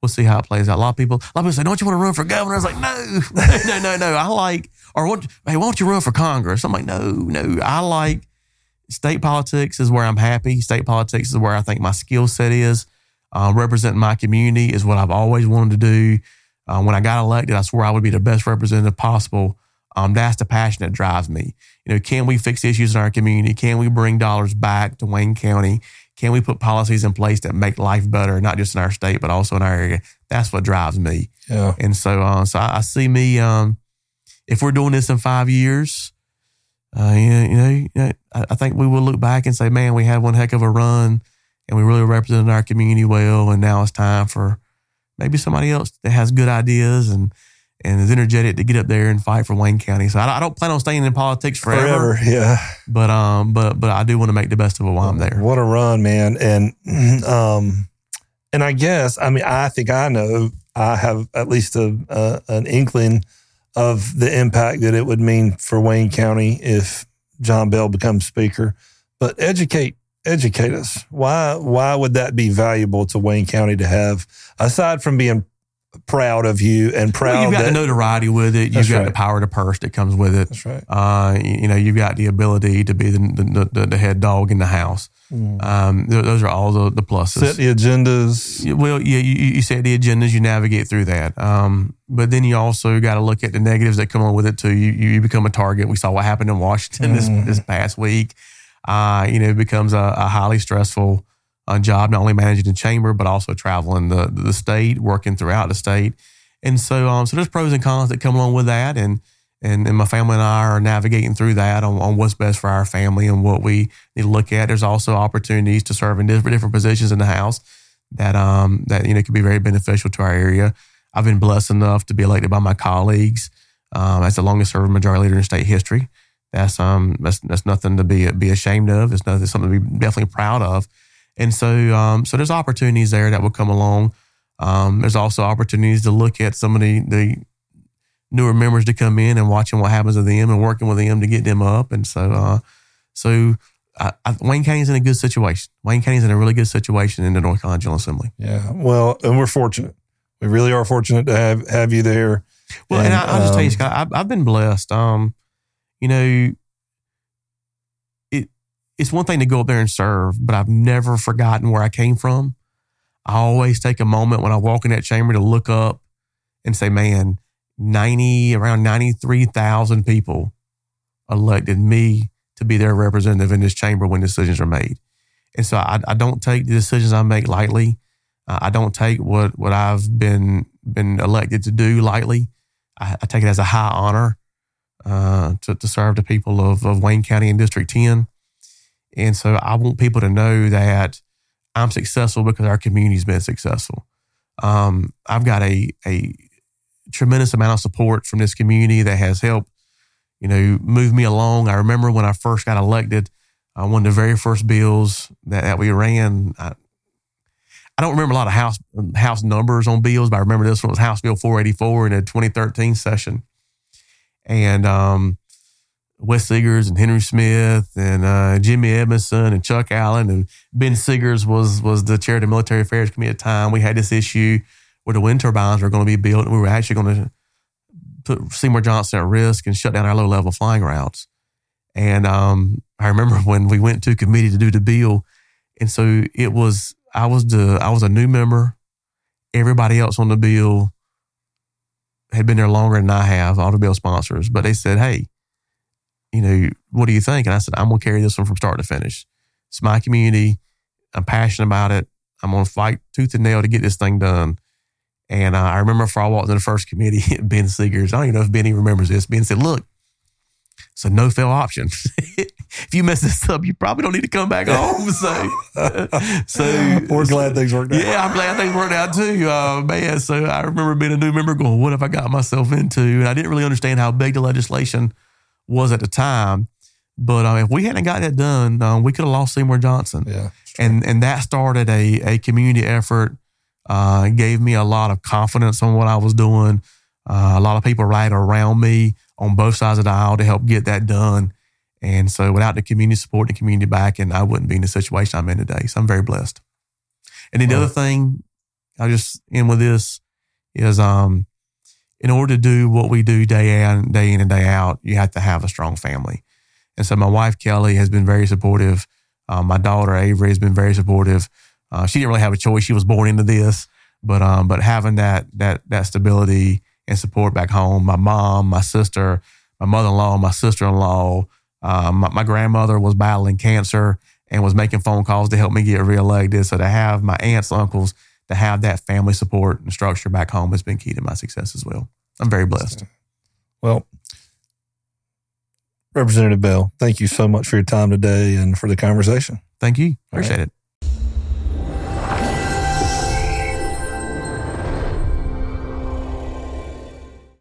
We'll see how it plays out. A lot of people, a lot of people say, "Don't you want to run for governor?" I was like, "No, no, no, no. I like, or? Hey, why don't you run for Congress?" I'm like, "No, no. I like state politics is where I'm happy. State politics is where I think my skill set is. Uh, representing my community is what I've always wanted to do. Uh, when I got elected, I swore I would be the best representative possible. Um, that's the passion that drives me. You know, can we fix issues in our community? Can we bring dollars back to Wayne County? Can we put policies in place that make life better, not just in our state, but also in our area? That's what drives me. yeah. And so, uh, so I, I see me. Um, if we're doing this in five years, uh, you know, you know, you know, I, I think we will look back and say, "Man, we had one heck of a run, and we really represented our community well." And now it's time for maybe somebody else that has good ideas and and is energetic to get up there and fight for Wayne County. So I, I don't plan on staying in politics forever, Forever. Yeah. but um, but but I do want to make the best of it while I'm there. What a run, man. And, um, and I guess, I mean, I think I know, I have at least a, uh, an inkling of the impact that it would mean for Wayne County if John Bell becomes speaker. But educate, educate us. Why, why would that be valuable to Wayne County to have, aside from being proud of you and proud. Well, you've got that, the notoriety with it. You've got right. the power to purse that comes with it. That's right. Uh, you, know, you've got the ability to be the the, the, the head dog in the house. Um, th- those are all the, the pluses. Set the agendas. Well, yeah, you, you set the agendas, you navigate through that. Um, but then you also got to look at the negatives that come on with it too. You, you become a target. We saw what happened in Washington this, this past week. Uh, you know, it becomes a, a highly stressful uh, job, not only managing the chamber, but also traveling the, the state, working throughout the state. And so, um, so there's pros and cons that come along with that. And, and, and my family and I are navigating through that on, on what's best for our family and what we need to look at. There's also opportunities to serve in different, different positions in the house that um that you know could be very beneficial to our area. I've been blessed enough to be elected by my colleagues um, as the longest serving majority leader in state history. That's um that's that's nothing to be be ashamed of. It's nothing something to be definitely proud of. And so um so there's opportunities there that will come along. Um, there's also opportunities to look at some of the, the newer members to come in and watching what happens to them and working with them to get them up. And so uh so I, I, Wayne County's in a good situation. Wayne County's in a really good situation in the North Carolina General Assembly. Yeah. Well, and we're fortunate. We really are fortunate to have have you there. Well, and, I, I'll just tell you, um, Scott, I've, I've been blessed. Um, you know, it's one thing to go up there and serve, but I've never forgotten where I came from. I always take a moment when I walk in that chamber to look up and say, "Man, ninety around ninety three thousand people elected me to be their representative in this chamber when decisions are made." And so I, I don't take the decisions I make lightly. Uh, I don't take what what I've been been elected to do lightly. I, I take it as a high honor uh, to, to serve the people of, of Wayne County and District 10. And so I want people to know that I'm successful because our community's been successful. Um, I've got a, a tremendous amount of support from this community that has helped, you know, move me along. I remember when I first got elected, uh, one of the very first bills that, that we ran, I, I don't remember a lot of house house numbers on bills, but I remember this one was House Bill 484 in the 2013 session. And um, Wes Seegers and Henry Smith and uh, Jimmy Edmondson and Chuck Allen and Ben Seegers was was the chair of the Military Affairs Committee at the time. We had this issue where the wind turbines were going to be built, and we were actually going to put Seymour Johnson at risk and shut down our low level flying routes. And um, I remember when we went to committee to do the bill, and so it was I was the I was a new member. Everybody else on the bill had been there longer than I have, all the bill sponsors. But they said, "Hey, you know, what do you think?" And I said, "I'm going to carry this one from start to finish. It's my community. I'm passionate about it. I'm going to fight tooth and nail to get this thing done." And uh, I remember before I walked in the first committee, Ben Seegers, I don't even know if Benny remembers this. Ben said, "Look, it's a no fail option. if you mess this up, you probably don't need to come back home." So, so We're glad things worked out. yeah, I'm glad things worked out too, uh, man. So I remember being a new member going, "What have I got myself into?" And I didn't really understand how big the legislation was at the time. But uh, if we hadn't got that done, uh, we could have lost Seymour Johnson Yeah. and and that started a a community effort. Uh, gave me a lot of confidence on what I was doing. Uh, a lot of people right around me on both sides of the aisle to help get that done. And so, without the community support and the community backing, I wouldn't be in the situation I'm in today. So I'm very blessed. And then the other thing, I'll just end with this is, um, in order to do what we do day in, day in and day out, you have to have a strong family. And so, my wife Kelly has been very supportive. Uh, my daughter Avery has been very supportive. Uh, she didn't really have a choice; she was born into this. But um, but having that that that stability and support back home, my mom, my sister, my mother in law, my sister in law, um, my, my grandmother was battling cancer and was making phone calls to help me get reelected. So to have my aunts, uncles, to have that family support and structure back home has been key to my success as well. I'm very blessed. Well, Representative Bell, thank you so much for your time today and for the conversation. Thank you. Appreciate it.